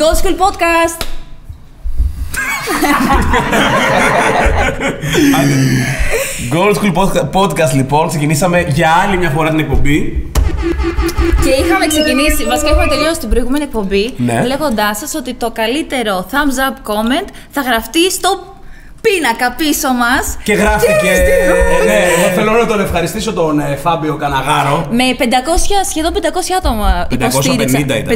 Go School Podcast! Gold School Pod- Podcast λοιπόν, ξεκινήσαμε για άλλη μια φορά την εκπομπή. Και είχαμε ξεκινήσει, βασικά είχαμε τελειώσει την προηγούμενη εκπομπή, Ναι. λέγοντάς σας ότι το καλύτερο thumbs up comment θα γραφτεί στο πίνακα πίσω μας. Και γράφτηκε. Ε, ναι, εγώ θέλω να τον ευχαριστήσω τον ε, Φάμπιο Καναγάρο. Με 500, σχεδόν 500 άτομα 550 υποστήριξαν. ήταν. 550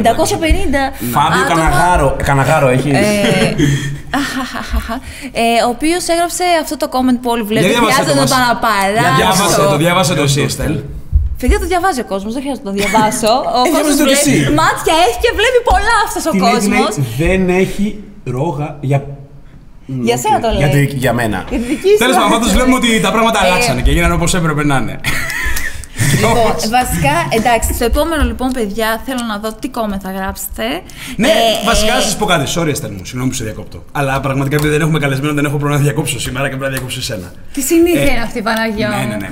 Φάβιο άτομα. Καναγάρο. Καναγάρο έχεις. Ε, αχαχαχαχα. ε, ο οποίος έγραψε αυτό το comment που όλοι βλέπετε. Για διάβασε Χρειάζεται να το το μας. Διάβασε το, αναπαράξω. διάβασε το εσύ, Εστέλ. Παιδιά, το διαβάζει ο κόσμος, δεν χρειάζεται να το διαβάσω. Ο Ε, κόσμος διάβασε το κι εσύ. Μάτια έχει και βλέπει πολλά αυτός ο Τι λέει, τι λέει, κόσμο. Δεν έχει ρόγα για. Για σένα το λέει. Για, τη- για μένα. Για τη δική σου. Τέλος πάντων, πάντως βλέπουμε ότι τα πράγματα Ε, αλλάξανε και έγιναν όπως έπρεπε να είναι. Λοιπόν, βασικά, εντάξει, στο επόμενο λοιπόν, παιδιά, θέλω να δω τι κόμμα θα γράψετε. Ναι, Ε, βασικά ε, να σας πω κάτι. Sorry, Εστέλ μου, συγγνώμη που σε διακόπτω. Αλλά πραγματικά επειδή δεν έχουμε καλεσμένο, δεν έχω πρόβλημα να διακόψω σήμερα και πρέπει να διακόψω εσένα. Τι συνήθεια Ε, είναι αυτή, Παναγιώ. Ναι, ναι, ναι.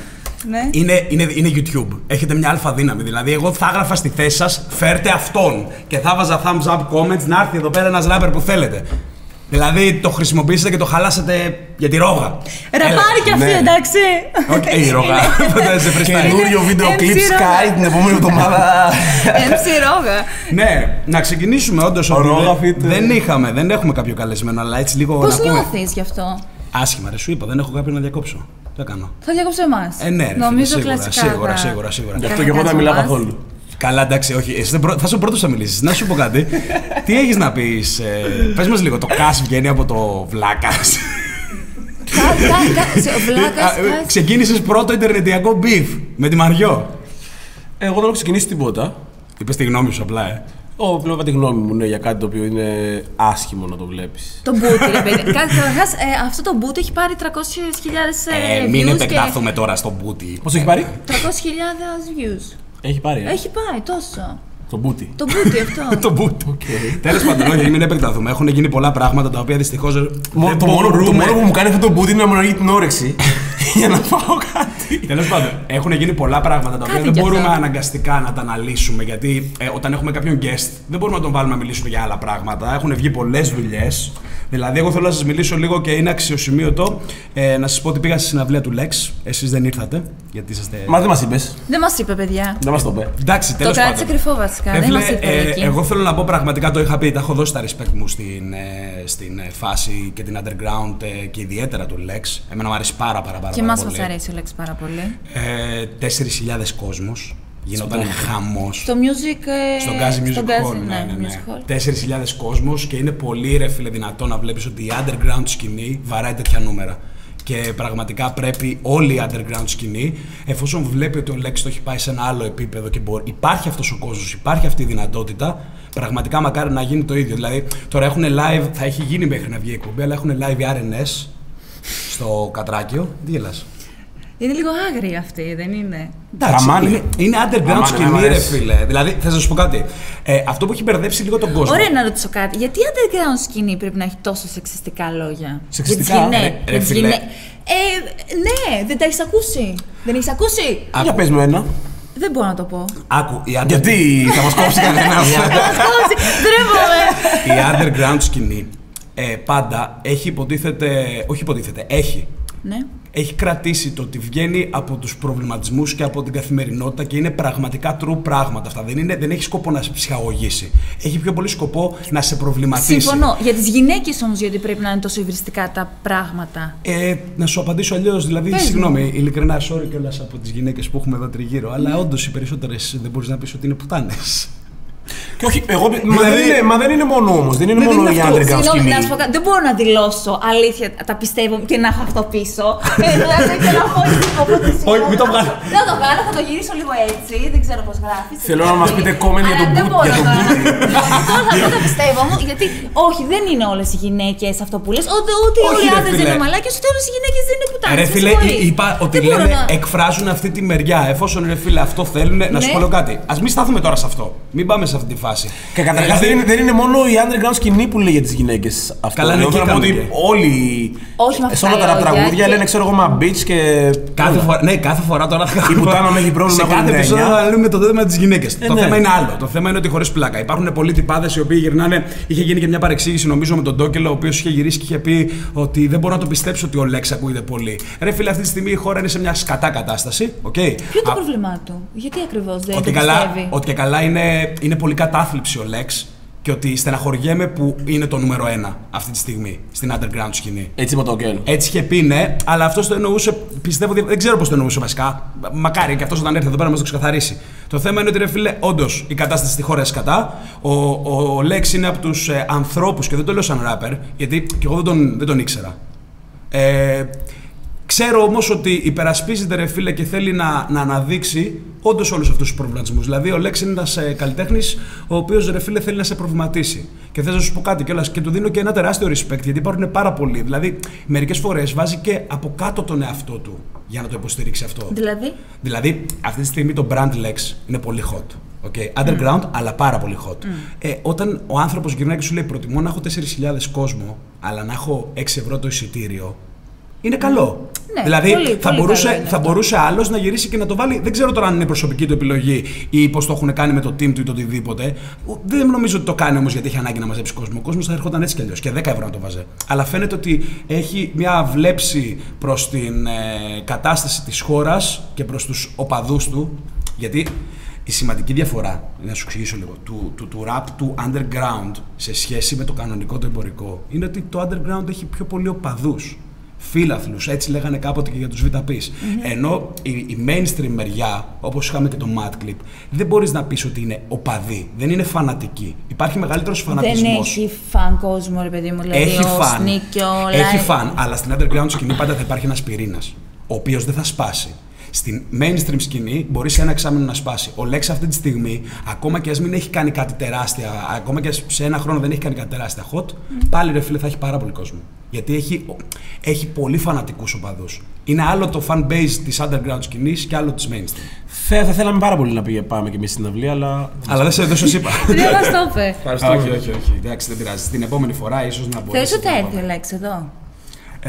Ναι. Είναι, είναι, είναι YouTube. Έχετε μια αλφα δύναμη. Δηλαδή, εγώ θα έγραφα στη θέση σας, φέρτε αυτόν. Και θα βάζα thumbs up comments να έρθει εδώ πέρα ένας ράπερ που θέλετε. Δηλαδή, το χρησιμοποιήσετε και το χαλάσετε για τη ρόγα. Ραπάρι κι αυτή, ναι. εντάξει. Όχι, η ρόγα. Δεν σε freestyle. Καινούριο βίντεο MC κλιπ ρόγα. Sky την επόμενη εβδομάδα. MC Ρόγα. Ναι, να ξεκινήσουμε όντως. Ο Ρόγα fit, ε. Δεν είχαμε, δεν έχουμε κάποιο καλεσμένο, αλλά έτσι λίγο Πώς να πούμε. νιώθεις γι' αυτό; Άσχημα, ρε, σου είπα, δεν έχω κάποιον να διακόψω. Τι θα κάνω; Θα διακόψω εμάς. Ε, ναι, ρε, φίλε, Νομίζω σίγουρα, κλασικά. σίγουρα, θα- σίγουρα, σίγουρα. Γι' θα αυτό και εγώ δεν κάτσω μιλάω μας. καθόλου. Καλά, εντάξει, όχι. Εσύ δεν πρω- θα σου πρώτος να μιλήσεις. Να σου πω κάτι. Τι έχεις να πεις. Ε, Πες μας λίγο, το Κάσ βγαίνει από το Βλάκας. Κα- κα- κα- σε- Ο Βλάκας, ε, κάτσε. Ξεκίνησες πρώτο Ιντερνετιακό beef με τη Μαριό. Εγώ δεν έχω ξεκινήσει τίποτα. Είπες τη γνώμη σου απλά, ε. Εγώ βλέπω τη γνώμη μου ναι, για κάτι το οποίο είναι άσχημο να το βλέπεις. Το μπούτι, ρε παιδί. Καταρχάς, αυτό το μπούτι έχει πάρει 300.000 Ε, ε, μην views επεκταθούμε τώρα στο μπούτι. Πώ έχει πάρει; και 300.000 views. Έχει πάρει. ε; Έχει πάει τόσο. Το μπούτι. Το μπούτι αυτό. το μπούτι. Τέλος πάντων, όχι, μην επεκταθούμε. Έχουν γίνει πολλά πράγματα τα οποία δυστυχώς. Μο- το, μόνο, το μόνο που μου κάνει αυτό το μπούτι είναι να μου ανοίγει την όρεξη για να φάω κάτι. Τέλος πάντων, έχουν γίνει πολλά πράγματα τα οποία Κάτι δεν κι μπορούμε αυτό. αναγκαστικά να τα αναλύσουμε. Γιατί ε, όταν έχουμε κάποιον guest, δεν μπορούμε να τον βάλουμε να μιλήσουμε για άλλα πράγματα. Έχουν βγει πολλές δουλειές. Δηλαδή, εγώ θέλω να σας μιλήσω λίγο και είναι αξιοσημείωτο ε, να σας πω ότι πήγα στη συναυλία του Lex. Εσείς δεν ήρθατε. Γιατί είσαστε. Μα δεν μας είπες. Δεν μας είπε, παιδιά. Δεν μας το είπε. Εντάξει, Το τέλος κράτησε πάντων. κρυφό βασικά. Ρε Δεν φίλε, μας είπε ε, εκεί. εγώ θέλω να πω πραγματικά το είχα πει, τα έχω δώσει τα respect μου στην, ε, στην ε, φάση και την underground ε, και ιδιαίτερα του Lex. Εμένα μου αρέσει πάρα πάρα πάρα, Και πάρα εμά πολύ. μα αρέσει ο Λέξη πάρα πολύ. Ε, 4.000 κόσμος, γινόταν χαμός. Στο music. ε, Στον Gazi Music στο Hall, Gazi, ναι, ναι, Music ναι. Hall. 4.000 κόσμος και είναι πολύ ρε φίλε δυνατό να βλέπεις ότι η underground σκηνή βαράει τέτοια νούμερα. Και πραγματικά πρέπει όλη η underground σκηνή, εφόσον βλέπει ότι ο Lex το έχει πάει σε ένα άλλο επίπεδο και μπορεί, υπάρχει αυτός ο κόσμος, υπάρχει αυτή η δυνατότητα, πραγματικά μακάρι να γίνει το ίδιο. Δηλαδή, τώρα έχουν live, θα έχει γίνει μέχρι να βγει η εκπομπή, αλλά έχουν live οι RNS στο Κατράκιο. Τι γελάς. Είναι λίγο άγρια αυτή, δεν είναι; Εντάξει, Γαμάνε. είναι, είναι underground Γαμάνε, σκηνή, μ' ρε αρέσει. φίλε. Δηλαδή, θα σα πω κάτι. Ε, αυτό που έχει μπερδέψει λίγο τον κόσμο. Ωραία να ρωτήσω κάτι. Γιατί η underground σκηνή πρέπει να έχει τόσο σεξιστικά λόγια; Σεξιστικά, Για τις γυναί- ρε- ρε για τις φίλε. γυναί- Ε, ναι, δεν τα έχεις ακούσει. Δεν έχεις ακούσει; Άκου. Για πες μου ένα. Δεν μπορώ να το πω. Άκου, η, under... Γιατί θα μας κόψει κανένας. Θα μας κόψει. Ντρέπομαι. η underground σκηνή ε, πάντα έχει υποτίθεται. Όχι υποτίθεται, έχει. Ναι. Έχει κρατήσει το ότι βγαίνει από τους προβληματισμούς και από την καθημερινότητα και είναι πραγματικά true πράγματα αυτά. Δεν, είναι, δεν έχει σκοπό να σε ψυχαγωγήσει. Έχει πιο πολύ σκοπό να σε προβληματίσει. Συμφωνώ. Για τις γυναίκες όμως, γιατί πρέπει να είναι τόσο υβριστικά τα πράγματα. Ε, να σου απαντήσω αλλιώς. Δηλαδή, Πες μου. συγγνώμη, ειλικρινά, sorry κιόλας από τις γυναίκες που έχουμε εδώ τριγύρω, αλλά όντως οι περισσότερες δεν μπορείς να πεις ότι είναι πουτάνες. Και όχι, εγώ. Μα, Δηλαδή- δεν είναι, μα δεν είναι μόνο όμως. Δεν είναι Δεν μόνο είναι η αυτό. underground Συγγνώμη, σκηνή. να σου πω κάτι. Δεν μπορώ να δηλώσω αλήθεια τα πιστεύω και να έχω αυτό πίσω. Ε, δηλαδή και να πω τίποτα. Όχι, μην το βγάλω. Δεν θα το βγάλω, θα το γυρίσω λίγο έτσι. Δεν ξέρω πώς γράφεις. Θέλω να μας πείτε comment για τον boot- για τον Τώρα θα πω τα πιστεύω μου, γιατί όχι, δεν είναι όλες οι γυναίκες αυτό που λες. Ούτε, ούτε Όχι, όλοι οι ρε άντρες φίλε. είναι μαλάκια, ούτε όλες οι γυναίκες δεν είναι πουτάνε. Ρε φίλε, εί- είπα ότι λένε, εκφράζουν αυτή τη μεριά. Εφόσον ρε φίλε αυτό θέλουν, να σου Ναι. πω λέω κάτι. Α μην στάθουμε τώρα σε αυτό. Μην πάμε σε αυτή τη φάση. Φάση. Και καταρχάς Δηλαδή, δεν, είναι, δεν είναι μόνο η underground σκηνή που λέει για τις γυναίκες αυτό. Καλά, ναι, Εγώ και θέλω να πω κάνουν ότι και. όλοι. Όχι με σε αυτά όλα τα λόγια τραγούδια και- λένε, ξέρω εγώ, μα bitch και. Κάθε φορά, ναι, κάθε φορά τώρα. Η πουτάνα με έχει πρόβλημα Σε με κάθε 99. επεισόδιο θα λέμε το θέμα της γυναίκε. το ναι. θέμα είναι άλλο. Το θέμα είναι ότι χωρίς πλάκα. Υπάρχουν πολλοί τυπάδες οι οποίοι γυρνάνε. Είχε γίνει και μια παρεξήγηση νομίζω με τον Ντόκελο, ο οποίος είχε γυρίσει και είχε πει ότι δεν μπορώ να το πιστέψω ότι ο Λέξ ακούγεται πολύ. Ρε φίλε, αυτή τη στιγμή η χώρα είναι σε μια σκατά κατάσταση. Okay. Ποιο είναι το πρόβλημά του, γιατί ακριβώς δεν Ότι το καλά, πιστεύει; ότι και καλά είναι, είναι πολύ κατάθλιψη ο Λέξ και ότι στεναχωριέμαι που είναι το νούμερο ένα αυτή τη στιγμή στην underground σκηνή. Έτσι με το Kel. Έτσι είχε πει ναι, αλλά αυτό το εννοούσε, πιστεύω, δεν ξέρω πώς το εννοούσε βασικά. Μακάρι και αυτός όταν έρθει εδώ πέρα να μας το ξεκαθαρίσει. Το θέμα είναι ότι ρε φίλε, όντως η κατάσταση στη χώρα είναι σκατά. Ο, ο Λέξ είναι από τους ε, ανθρώπους, και δεν το λέω σαν ράπερ, γιατί και εγώ δεν τον, δεν τον ήξερα. Ε, ξέρω όμως ότι υπερασπίζεται ρε φίλε και θέλει να, να αναδείξει όντως όλους αυτούς τους προβληματισμούς. Δηλαδή, ο Λέξ είναι ένας ε, καλλιτέχνης ο οποίος ρε φίλε θέλει να σε προβληματίσει. Και θέλω να σου πω κάτι κιόλας και του δίνω και ένα τεράστιο respect γιατί υπάρχουν πάρα πολλοί. Δηλαδή, μερικές φορές βάζει και από κάτω τον εαυτό του για να το υποστηρίξει αυτό. Δηλαδή, Δηλαδή, αυτή τη στιγμή το brand Lex είναι πολύ hot. Okay. Underground, αλλά πάρα πολύ hot. Ε, όταν ο άνθρωπος γυρνάει και σου λέει: Προτιμώ να έχω 4.000 κόσμο, αλλά να έχω 6 ευρώ το εισιτήριο. Είναι καλό. Ναι, δηλαδή, πολύ, θα, πολύ μπορούσε, καλό είναι θα αυτό. μπορούσε άλλος να γυρίσει και να το βάλει. Δεν ξέρω τώρα αν είναι προσωπική του επιλογή ή πώς το έχουν κάνει με το team του ή το οτιδήποτε. Δεν νομίζω ότι το κάνει όμως γιατί έχει ανάγκη να μαζέψει κόσμο. Ο κόσμος θα ερχόταν έτσι κι αλλιώς και 10 ευρώ να το βάζε. Αλλά φαίνεται ότι έχει μια βλέψη προς την ε, κατάσταση της χώρας και προς τους οπαδούς του. Γιατί η σημαντική διαφορά, να σου εξηγήσω λίγο, του, του, του rap του underground σε σχέση με το κανονικό το εμπορικό είναι ότι το underground έχει πιο πολλοί οπαδούς φίλαθλους, έτσι λέγανε κάποτε και για τους VTPs. Ενώ η, η mainstream μεριά, όπως είχαμε και το Mad Clip, δεν μπορείς να πεις ότι είναι οπαδοί, δεν είναι φανατικοί. Υπάρχει μεγαλύτερος δεν φανατισμός. έχει φαν κόσμο, ρε παιδί μου. Δηλαδή, Έχει ο φαν. Σνίκιο, Έχει Live. φαν, αλλά στην underground σκηνή πάντα θα υπάρχει ένας πυρήνας, ο οποίος δεν θα σπάσει. Στην mainstream σκηνή μπορείς σε ένα εξάμεινο να σπάσει. Ο Λέξ αυτή τη στιγμή, ακόμα και ας μην έχει κάνει κάτι τεράστια, ακόμα και ας σε ένα χρόνο δεν έχει κάνει κάτι τεράστια hot, πάλι ρε φίλε θα έχει πάρα πολύ κόσμο. Γιατί έχει, έχει πολύ φανατικούς οπαδούς. Είναι άλλο το fan base της underground σκηνής και άλλο της mainstream. Θα, θα θέλαμε πάρα πολύ να πήγε, πάμε και εμείς στην αυλή, αλλά. Αλλά δεν σε δεν σας είπα. Δεν μα το είπε. Ευχαριστώ. Όχι, όχι, όχι. Εντάξει, δεν πειράζει. Την επόμενη φορά ίσως να μπορείς. Θεωρείς ότι θα έρθει ο Λέξ εδώ;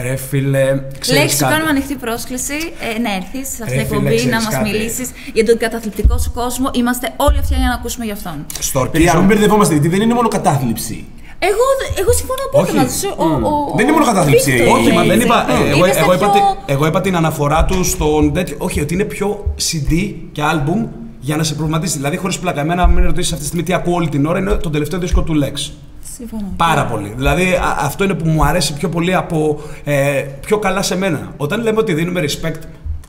Ρε φίλε, ξέρεις Λέξ, σου κάτι; κάνουμε ανοιχτή πρόσκληση ε, να έρθεις σε αυτή Ρε την φίλε, εκπομπή να ξέρεις μας κάτι; μιλήσεις για τον καταθλιπτικό σου κόσμο. Είμαστε όλοι αυτιά για να ακούσουμε για αυτόν. Παιδιά, Στορκίζω. μην μπερδευόμαστε, γιατί δεν είναι μόνο κατάθλιψη. Εγώ, εγώ συμφωνώ απόλυτα Όχι. μαζί σου. Ο, ο, Δεν είναι μόνο κατάθλιψη, Βίκτορ Όχι, μα δεν είναι είπα. έτσι. ε, εγώ, Είναι στα εγώ, είπα, πιο- τη- εγώ είπα την αναφορά του στον τέτοιο. Όχι, ότι είναι πιο CD και album για να σε προβληματίσει. Δηλαδή, χωρίς πλάκα, εμένα, με ρωτήσεις αυτή τη στιγμή τι ακούω όλη την ώρα, είναι το τελευταίο δίσκο του Lex. Συμφωνώ. Πάρα πολύ. Δηλαδή, α- αυτό είναι που μου αρέσει πιο πολύ από. Ε, πιο καλά σε μένα. Όταν λέμε ότι δίνουμε respect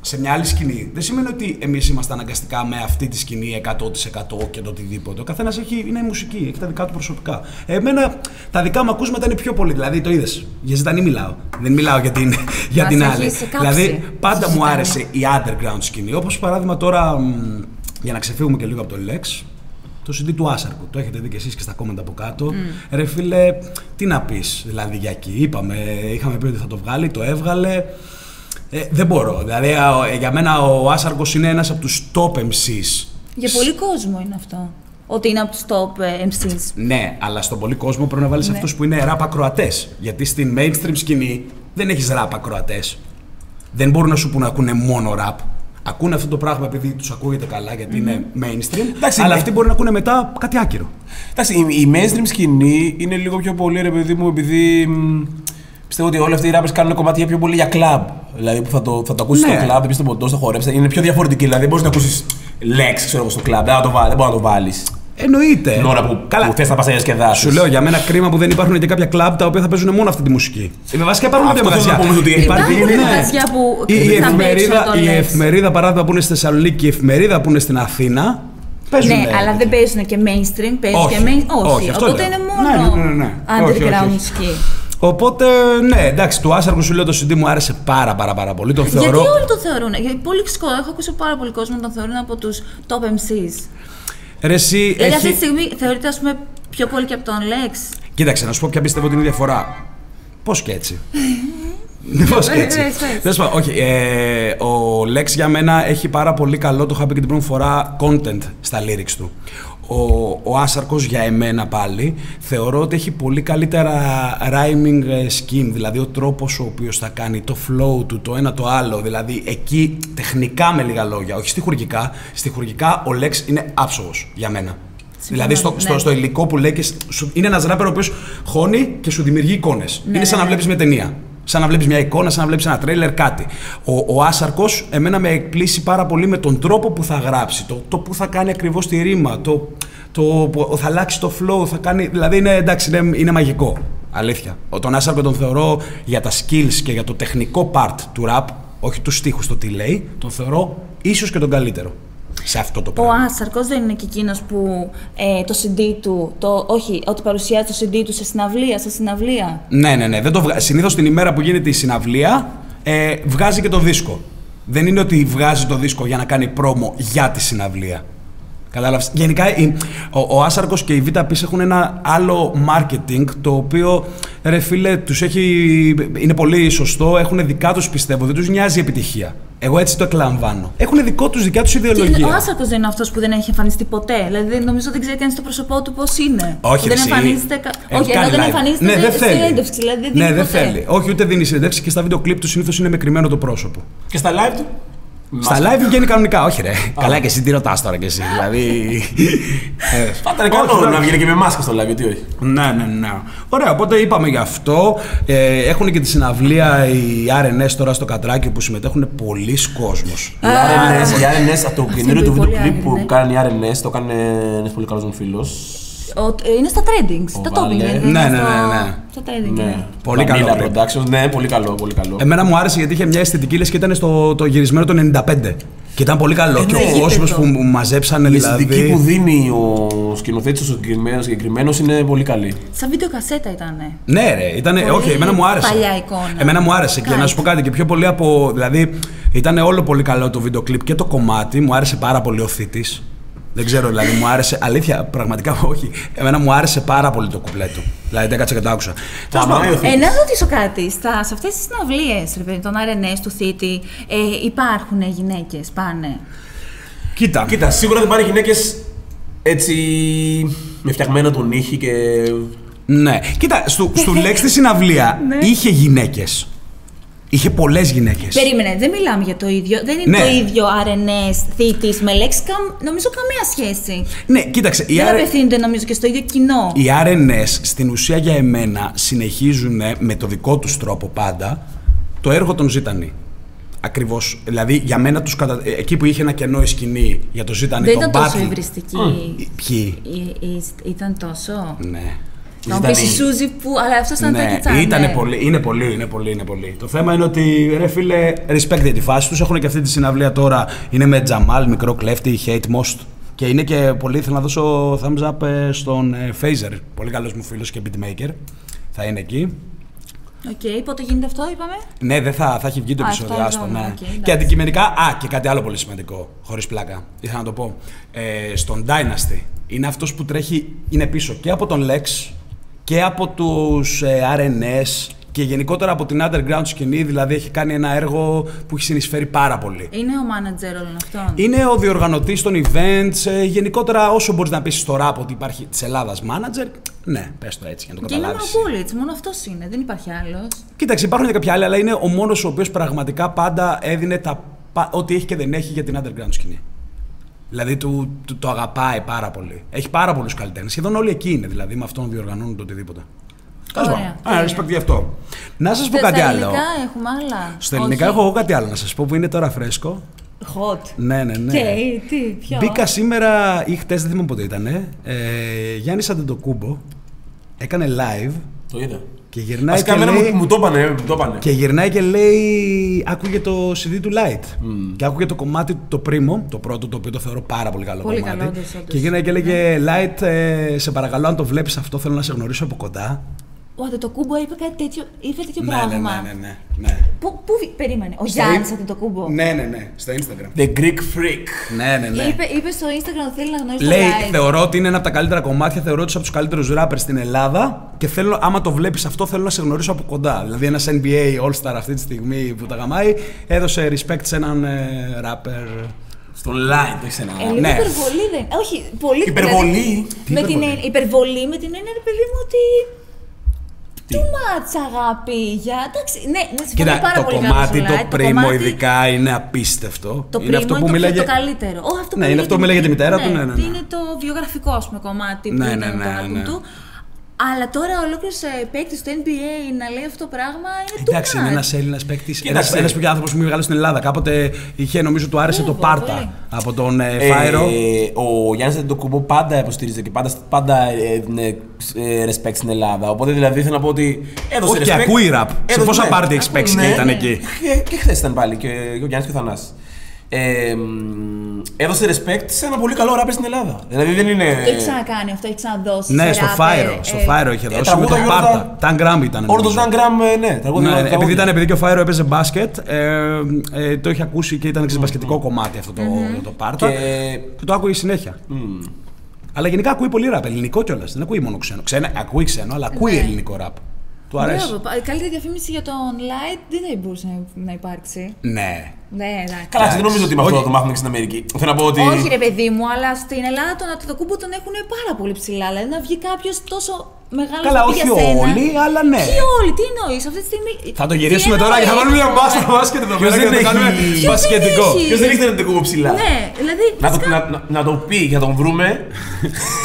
σε μια άλλη σκηνή, δεν σημαίνει ότι εμείς είμαστε αναγκαστικά με αυτή τη σκηνή 100% και το οτιδήποτε. Ο καθένας είναι μουσική, έχει τα δικά του προσωπικά. Εμένα τα δικά μου ακούσματα είναι πιο πολύ. Δηλαδή, το είδες. Για ζητανή μιλάω. Δεν μιλάω για την, για Μας την έχεις άλλη. κάψει. Δηλαδή, πάντα μου Ζητανή. άρεσε η underground σκηνή. Όπως παράδειγμα τώρα, μ, για να ξεφύγουμε και λίγο από το Lex, το CD του Άσαρκου. Το έχετε δει και εσείς και στα κόμματα από κάτω. Ρε φίλε, τι να πεις δηλαδή για εκεί. Είπαμε, είχαμε πει ότι θα το βγάλει, το έβγαλε. Ε, δεν μπορώ. Δηλαδή, α, ο- για μένα ο Άσαρκος είναι ένας από τους top MCs. Για πολύ κόσμο είναι αυτό. Ότι είναι από τους top ε, MCs. Ναι, αλλά στον πολύ κόσμο πρέπει να βάλεις Ναι. αυτούς που είναι rap ακροατές. Γιατί στην mainstream σκηνή δεν έχεις rap ακροατές. Δεν μπορούν να σου πούνε να ακούνε μόνο rap. Ακούνε αυτό το πράγμα επειδή τους ακούγεται καλά γιατί είναι mainstream. Εντάξει, αλλά ναι. αυτοί μπορεί να ακούνε μετά κάτι άκυρο. Εντάξει, η, η mainstream σκηνή είναι λίγο πιο πολύ, ρε παιδί μου, επειδή μ, πιστεύω ότι όλοι αυτοί οι rappers κάνουν κομμάτια πιο πολύ για club. Δηλαδή που θα το, θα το ακούσεις Ναι. στο club, θα πει στο ποτό, θα χορέψει. Είναι πιο διαφορετική. Δηλαδή δεν μπορείς να ακούσεις λέξη ξέρω, εγώ, στο club. Δεν, θα το βάλ- δεν μπορείς να το βάλεις. Εννοείται. Την ώρα που, Καλά. που θες να πας να διασκεδάσεις. Σου λέω για μένα κρίμα που δεν υπάρχουν και κάποια κλαμπ τα οποία θα παίζουν μόνο αυτή τη μουσική. Ε, βασικά υπάρχουν Αυτό κάποια θέλω να μαγαζιά. πούμε ότι Υπάρχουν είναι- μαγαζιά που Η, η, θα παίξουν εφημερίδα, το η Lex. εφημερίδα, παράδειγμα, που είναι στη Θεσσαλονίκη και η εφημερίδα που είναι στην Αθήνα. Παίζουν. Ναι, αλλά δεν παίζουν και mainstream, παίζουν Όχι. και main. Όχι, Όχι, αυτό οπότε λέω. είναι μόνο Ναι, ναι, ναι, ναι. Όχι, όχι, underground όχι. μουσική. Οπότε, ναι, εντάξει, του Άσαρκου σου λέω το CD μου άρεσε πάρα πάρα πάρα πολύ. Τον θεωρώ. Γιατί όλοι το θεωρούν. Γιατί πολύ κόσμο, έχω ακούσει πάρα πολύ κόσμο να τον θεωρούν από τους top MCs. Ρε, εσύ, Δηλαδή αυτή τη έχει... στιγμή θεωρείται ας πούμε πιο πολύ και από τον Lex. Κοίταξε, να σου πω ποια πιστεύω ότι είναι η διαφορά. Πώς και έτσι. Πώς και έτσι. Πες, πες. Τέλος πάντων, όχι. Ε, ο Lex για μένα έχει πάρα πολύ καλό, το είχα πει και την πρώτη φορά, content στα lyrics του. Ο, ο Άσαρκος για εμένα πάλι θεωρώ ότι έχει πολύ καλύτερα rhyming ε, scheme, δηλαδή ο τρόπος ο οποίος θα κάνει το flow του, το ένα το άλλο, δηλαδή εκεί τεχνικά με λίγα λόγια, όχι στιχουργικά, στιχουργικά ο Lex είναι άψογος για μένα. Δηλαδή στο, ναι. στο, στο υλικό που λέει και σου- είναι ένας ράπερ ο οποίος χώνει και σου δημιουργεί εικόνες. Ναι, είναι σαν να ναι. βλέπεις μια ταινία. Σαν να βλέπεις μια εικόνα, σαν να βλέπεις ένα τρέλερ, κάτι. Ο, ο Άσαρκος, εμένα με εκπλήσει πάρα πολύ με τον τρόπο που θα γράψει, το, το που θα κάνει ακριβώς τη ρήμα, το, το, που θα αλλάξει το flow, θα κάνει. Δηλαδή είναι, εντάξει, είναι, είναι μαγικό. Αλήθεια. Ο, τον Άσαρκο τον θεωρώ για τα skills και για το τεχνικό part του rap, όχι τους στίχους, το τι λέει, τον θεωρώ ίσως και τον καλύτερο σε αυτό το Ο πράγμα. Άσαρκο δεν είναι και εκείνος που ε, το CD του, το, όχι, ότι παρουσιάζει το CD του σε συναυλία, σε συναυλία. Ναι, ναι, ναι. Δεν το βγα... Συνήθως την ημέρα που γίνεται η συναυλία ε, βγάζει και το δίσκο. Δεν είναι ότι βγάζει το δίσκο για να κάνει πρόμο για τη συναυλία. Κατάλαβες; Γενικά η- ο, ο Άσαρκος και η Vita έχουν ένα άλλο marketing το οποίο ρε φίλε τους έχει, είναι πολύ σωστό, έχουν δικά τους πιστεύω, δεν τους νοιάζει η επιτυχία. Εγώ έτσι το εκλαμβάνω. Έχουν δικό τους δικιά τους Και ιδεολογία. ο Άσαρκο δεν είναι αυτός που δεν έχει εμφανιστεί ποτέ. Δηλαδή δεν- νομίζω δεν ξέρει καν στο πρόσωπό του πώς είναι. Όχι, Που δεν ρε, εσύ. εμφανίζεται. κα- Έχει Όχι, ενώ κάνει δεν live. εμφανίζεται Ναι, δεν στη θέλει. συνέντευξη. Δηλαδή δεν ναι, δίνει δεν ποτέ. θέλει. Όχι, ούτε δίνει συνέντευξη και στα βίντεο κλιπ του συνήθως είναι με κρυμμένο το πρόσωπο. Και στα live του; Στα live βγαίνει κανονικά, όχι ρε. Καλά και εσύ τι ρωτάς τώρα κι εσύ. Δηλαδή. Ε, Θα ήταν όχι, καλό ναι. να βγαίνει και με μάσκα στο live, γιατί όχι. Ναι, ναι, ναι. Ωραία, οπότε είπαμε γι' αυτό. Ε, έχουν και τη συναυλία οι RNS τώρα στο Κατράκι που συμμετέχουν πολλοί κόσμος. Οι RNS, οι RNS, από το καινούριο του πολύ βίντεο κλιπ που άγρινε. κάνει οι RNS, το κάνει ένας πολύ καλός μου φίλος. Ο- είναι στα trendings. Ο Τα top Βάλε. είναι. Ναι, είναι ναι, στο- ναι, ναι. Στο trending. Ναι. είναι. Πολύ Vanilla καλό κλιπ. Productions, ναι, πολύ καλό, πολύ καλό. Εμένα μου άρεσε γιατί είχε μια αισθητική λες και ήταν στο το γυρισμένο το 95. Και ήταν πολύ καλό. και ναι, ο κόσμος γήπεδο. που μου μαζέψανε Η δηλαδή. αισθητική που δίνει ο σκηνοθέτης ο συγκεκριμένο συγκεκριμένος είναι πολύ καλή. Σαν βίντεο κασέτα ήταν. Ναι, ρε, ήταν. Πολύ Όχι, εμένα μου άρεσε. παλιά εικόνα. Εμένα μου άρεσε. Και Κайφ. να σου πω κάτι, και πιο πολύ από. Δηλαδή, ήταν όλο πολύ καλό το βίντεο κλιπ και το κομμάτι. Μου άρεσε πάρα πολύ ο θήτης. Δεν ξέρω, δηλαδή μου άρεσε. Αλήθεια, πραγματικά όχι. Εμένα μου άρεσε πάρα πολύ το κουπλέ του. Δηλαδή, δεν κάτσε και το άκουσα. Τέλος Αμά, πάντων. ο Ε, να ρωτήσω κάτι. Στα, σε αυτές τις συναυλίες, ρε παιδί, των RNS του Θήτη, ε, υπάρχουν γυναίκες, πάνε; Κοίτα. Κοίτα, σίγουρα δεν πάνε γυναίκες έτσι με φτιαγμένο τον ήχη και. Ναι. Κοίτα, στο, στο Lex στη συναυλία Ναι. είχε γυναίκες. Είχε πολλές γυναίκες. Περίμενε, δεν μιλάμε για το ίδιο. Δεν είναι Ναι. το ίδιο RNS Θήτης με λέξη, καμ- νομίζω καμία σχέση. Ναι, κοίταξε. Η δεν R- απευθύνονται νομίζω και στο ίδιο κοινό. Οι RNS στην ουσία για εμένα συνεχίζουν με το δικό τους τρόπο πάντα το έργο των Ζήτανη. Ακριβώς. Δηλαδή για μένα τους κατα... ε, εκεί που είχε ένα κενό η σκηνή για το Ζήτανη, δεν τον ήταν τόσο battle. υβριστική. Ποιοι; Ε, ε, Ήταν τόσο; Ναι. Θα μου πεις η Σούζη που. Αλλά αυτό ήταν Ναι, τακιτσά. ήτανε πολύ, είναι πολύ, είναι πολύ, είναι πολύ. Το θέμα είναι ότι, ρε φίλε, respect για τη φάση τους. Έχουν και αυτή τη συναυλία τώρα. Είναι με Τζαμάλ, μικρό κλέφτη, hate most. Και είναι και πολύ, θέλω να δώσω thumbs up ε, στον ε, Phaser. Πολύ καλός μου φίλος και beatmaker. Θα είναι εκεί. Οκ, πότε γίνεται αυτό, είπαμε; Ναι, δεν θα, θα έχει βγει το Α, επεισόδιο, αυτό άστο, εδώ, ναι. οκ, εντάξει. και αντικειμενικά, α, και κάτι άλλο πολύ σημαντικό, χωρίς πλάκα, ήθελα να το πω. Ε, στον Dynasty, είναι αυτός που τρέχει, είναι πίσω και από τον Lex και από τους ε, RNS και γενικότερα από την underground σκηνή, δηλαδή έχει κάνει ένα έργο που έχει συνεισφέρει πάρα πολύ. Είναι ο manager όλων αυτών; Είναι ο διοργανωτής των events, ε, γενικότερα όσο μπορείς να πεις στο rap ότι υπάρχει της Ελλάδας manager, ναι, πες το έτσι για να το Και είναι καταλάβεις. μονοπόλη, μόνο αυτός είναι, δεν υπάρχει άλλος. Κοίταξε, υπάρχουν και κάποια άλλοι, αλλά είναι ο μόνος ο οποίος πραγματικά πάντα έδινε τα, πα- ό,τι έχει και δεν έχει για την underground σκηνή. Δηλαδή του, του- το αγαπάει πάρα πολύ. Έχει πάρα πολλούς καλλιτέχνες. Σχεδόν όλοι εκεί είναι, δηλαδή με αυτόν διοργανώνουν το οτιδήποτε. Τέλος Ωραία, πάντων. Α, τέλεια. respect γι' αυτό. Να σας πω Στα κάτι άλλο. ελληνικά έχουμε άλλα. Στα ελληνικά Όχι. έχω εγώ κάτι άλλο να σας πω που είναι τώρα φρέσκο. Hot. Ναι, ναι, ναι. Και τι, ποιο; Μπήκα σήμερα ή χτες, δεν θυμάμαι πότε ήταν. Ε, Γιάννη Αντεντοκούμπο έκανε live Το είδα. Και γυρνάει Βασικά, και εμένα λέει... μου, μου το είπανε, μου το είπανε. Και γυρνάει και λέει, άκουγε το CD του Light. Και άκουγε το κομμάτι του το πρίμο, το πρώτο, το οποίο το θεωρώ πάρα πολύ καλό Πολύ κομμάτι. καλό, όντως, όντως. Και γυρνάει και έλεγε, Light, ε, σε παρακαλώ αν το βλέπεις αυτό, θέλω να σε γνωρίσω από κοντά. Ο το κούμπο είπε κάτι τέτοιο, είπε τέτοιο ναι, ναι, πράγμα. ναι, ναι, ναι, ναι. Πού, πού βι- περίμενε, ο Στο Γιάννης in- από το κούμπο; Ναι, ναι, ναι, στο Instagram. The Greek Freak. Ναι, ναι, ναι. Είπε, είπε στο Instagram ότι θέλει να γνωρίσει Λέει, το live. θεωρώ ότι είναι ένα από τα καλύτερα κομμάτια, θεωρώ ότι είσαι από τους καλύτερους rappers στην Ελλάδα και θέλω, άμα το βλέπεις αυτό, θέλω να σε γνωρίσω από κοντά. Δηλαδή, ένας NBA All-Star αυτή τη στιγμή που τα γαμάει έδωσε respect σε έναν ε, rapper Στο line το έχει ένα. Ε, λίγο ναι. υπερβολή δεν. Όχι, πολύ Υπερβολή; δηλαδή, Τι με την υπερβολή; έννοια- υπερβολή με την έννοια, ρε παιδί μου, ότι. Τι; Too much αγάπη για. Εντάξει, ναι, ναι, συμφωνώ Κοίτα, πάρα το πολύ κομμάτι καλά το στο light, πρίμο κομμάτι- ειδικά είναι απίστευτο. Το είναι πρίμο αυτό είναι που το, μίλαγε. πιο- το καλύτερο. Ω, αυτό που Ναι, είναι λέγε αυτό που μίλαγε τη μητέρα του, ναι, ναι, ναι. Είναι το βιογραφικό, ας πούμε, κομμάτι που Ναι, είναι ναι, το ναι, άλμπουμ ναι. του. Αλλά τώρα ολόκληρος παίκτης του NBA να λέει αυτό το πράγμα είναι Εντάξει, too είναι much. ένας Έλληνας παίκτης. Ένας Κοίταξε. ένας πιο άνθρωπος που μεγάλο στην Ελλάδα. Κάποτε είχε, νομίζω, του άρεσε το Βέβαια, Πάρτα πολύ. από τον ε, Ε, Φάιρο. ο Γιάννης Αντετοκούμπο πάντα υποστήριζε και πάντα, πάντα έδινε ε, respect στην Ελλάδα. Οπότε δηλαδή θέλω να πω ότι έδωσε Όχι, και respect. ακούει rap. Σε Έδωσε- πόσα ναι, πάρτι έχεις ακούει, παίξει και ήταν εκεί; Και, και χθες ήταν πάλι και, και ο Γιάννης και ο Θανάσης. Ε, μ, έδωσε respect σε ένα πολύ καλό rapper στην Ελλάδα. Δηλαδή δεν είναι. Το έχει ξανακάνει αυτό, έχει ξαναδώσει. Ναι, σε στο rapper, Φάιρο. ε, Στο Φάιρο είχε ε, δώσει. Με τραγούδα τον και όλα Πάρτα. τα- Ταν Γκραμ ήταν. Όλο το νομίζω. Stan Gram, ε, ναι, τραγούδι. Ναι, τραγούδι. επειδή, ήταν, επειδή και ο Φάιρο έπαιζε μπάσκετ, ε, ε, το είχε ακούσει και ήταν ξεμπασκετικό κομμάτι αυτό το, το Πάρτα. Και- Και το άκουγε συνέχεια. Αλλά γενικά ακούει πολύ ραπ, ελληνικό κιόλας. Δεν ακούει μόνο ξένο. Ξένα, ακούει ξένο, αλλά ακούει Ναι. ελληνικό ραπ. Του αρέσει. Μπράβο, πα- καλύτερη διαφήμιση για τον Light δεν θα μπορούσε να- να υπάρξει. Ναι. Ναι, εντάξει. Καλά, δεν νομίζω ότι με αυτό Όχι. θα το μάθουμε και στην Αμερική. Θέλω να πω ότι. Όχι ρε παιδί μου, αλλά στην Ελλάδα τον Αττοκούμπο τον έχουν πάρα πολύ ψηλά. Δηλαδή να βγει κάποιος τόσο μεγάλος Καλά, να πει όχι για σένα. όλοι, αλλά ναι. Τι όλοι, τι εννοείς αυτή τη στιγμή. Θα το τι γυρίσουμε τώρα και θα εννοείς; βάλουμε μια μπάστα μπάσκετ εδώ Ποιος πέρα και δεν θα το κάνουμε έχει- Ποιος μπασκετικό. δεν έχει; Ποιος δεν έχει τον Αντετοκούμπο ψηλά; Ναι, δηλαδή. Να το, φυσικά, να, να, να το πει και να τον βρούμε.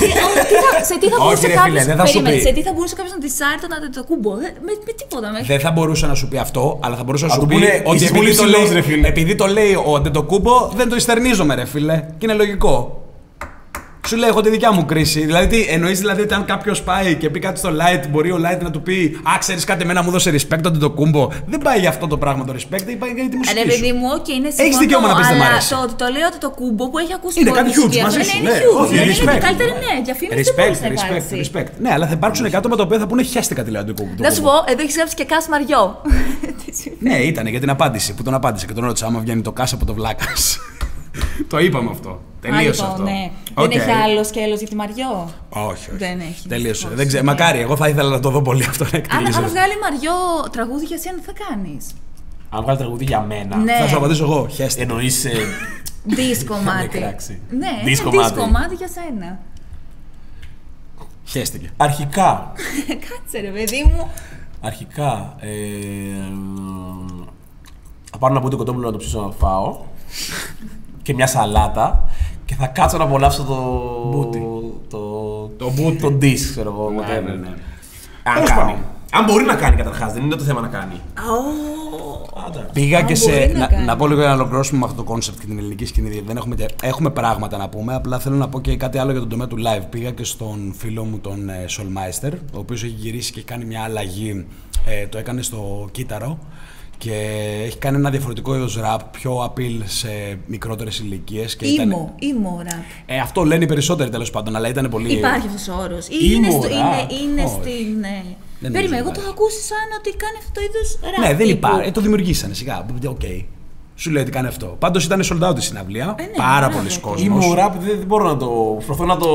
τι, ο, τι θα, σε τι θα Όχι, μπορούσε ρε κάποιο. φίλε, δεν θα σου πει. Σε τι θα μπορούσε κάποιος να τυσάρει τον Αττοκούμπο. Με, με τίποτα. Με, Δεν θα μπορούσε να σου πει αυτό, αλλά θα μπορούσε να Θα σου του πει πούνε, ότι «Είσαι επειδή πολύ το, ψηλός, λέει, ρε φίλε». Επειδή το λέει ο Αντετοκούμπο, δεν το ιστερνίζομαι, ρε φίλε. Και είναι λογικό. Σου λέει, έχω τη δικιά μου κρίση. Δηλαδή, τι εννοείς, δηλαδή, ότι αν κάποιος πάει και πει κάτι στο Light, μπορεί ο Light να του πει Α, ξέρεις κάτι, εμένα μου δώσε respect το Αντετοκούμπο. Δεν πάει για αυτό το πράγμα το respect, δεν πάει για τη μουσική. Ρε σου. παιδί μου, όχι, είναι Έχεις δικαίωμα να πεις, δεν μ' αλλά αρέσει. το ότι το λέω ότι το κούμπο που έχει ακούσει Είναι πολύ κάτι μουσική, huge μαζί αυτό σου, είναι ναι. huge. Όχι, Δηλαδή, είναι respect. καλύτερη, ναι, διαφήμιση δεν Respect, μπορεί να respect, υπάρξει. respect. Ναι, αλλά θα υπάρξουν άτομα τα οποία θα πούνε χέστηκα τη λέει ο Αντετοκούμπο. Να σου πω, εδώ έχεις γράψει και Κάς Μαριό. Ναι, ήταν για την απάντηση που τον απάντησε και τον ρώτησα άμα βγαίνει το κάσα από το βλάκας. το είπαμε αυτό. Τελείωσε Α, λοιπόν, αυτό. ναι. Οκ. Δεν έχει άλλο σκέλος για τη Μαριό. Όχι, όχι. Δεν έχει, Τελείωσε. δυστυχώς. Δεν ξέρω. Ναι. Μακάρι, εγώ θα ήθελα να το δω πολύ αυτό να Αν, εκτελήσει. αν βγάλει Μαριό τραγούδι για σένα, τι θα κάνεις; Αν βγάλει τραγούδι για μένα. Ναι. Θα σου απαντήσω εγώ. Χέστε. Εννοείς. Diss κομμάτι. κράξει. Ναι, Diss είναι κομμάτι. diss κομμάτι για σένα. Χέστηκε. αρχικά. Κάτσε ρε παιδί μου. Αρχικά. Ε, θα πάρω ένα μπούτι κοτόπουλο να το ψήσω να φάω. και μια σαλάτα. Και θα κάτσω να απολαύσω το. Μπούτι. Το, Το μπούτι. Το diss, ξέρω εγώ. Ναι, whatever. ναι, ναι. Αν Τέλος κάνει. πάντων. Αν μπορεί να κάνει καταρχάς, δεν είναι το θέμα να κάνει. Άντε. Πήγα Αν και σε. μπορεί να Να, κάνει. να πω λίγο για να ολοκληρώσουμε με αυτό το concept και την ελληνική σκηνή. γιατί Δεν έχουμε, και- έχουμε πράγματα να πούμε. Απλά θέλω να πω και κάτι άλλο για τον τομέα του live. Πήγα και στον φίλο μου τον ε, Solmeister, ο οποίος έχει γυρίσει και έχει κάνει μια αλλαγή. Ε, το έκανε στο κύτταρο και έχει κάνει ένα διαφορετικό είδος rap, πιο appeal σε μικρότερες ηλικίες. Ήμο, ήμο ραπ. Ε, αυτό λένε οι περισσότεροι τέλος πάντων, αλλά ήταν πολύ. Υπάρχει αυτός ο όρος. Emo Είναι, στο, rap. είναι, είναι Όχι. στην. ε, Δεν Περίμενε, νομίζω εγώ το υπάρχει. έχω ακούσει σαν ότι κάνει αυτό το είδος ραπ. Ναι, δεν τύπου. υπάρχει. Ε, το δημιουργήσανε σιγά. Οκ. Σου λέει ότι κάνει αυτό. Πάντως ήταν sold out η συναυλία. Ε, ναι, Πάρα μπράβο, πολλοί το- κόσμοι. Emo rap, δεν, δεν μπορώ να το. Προσπαθώ να το.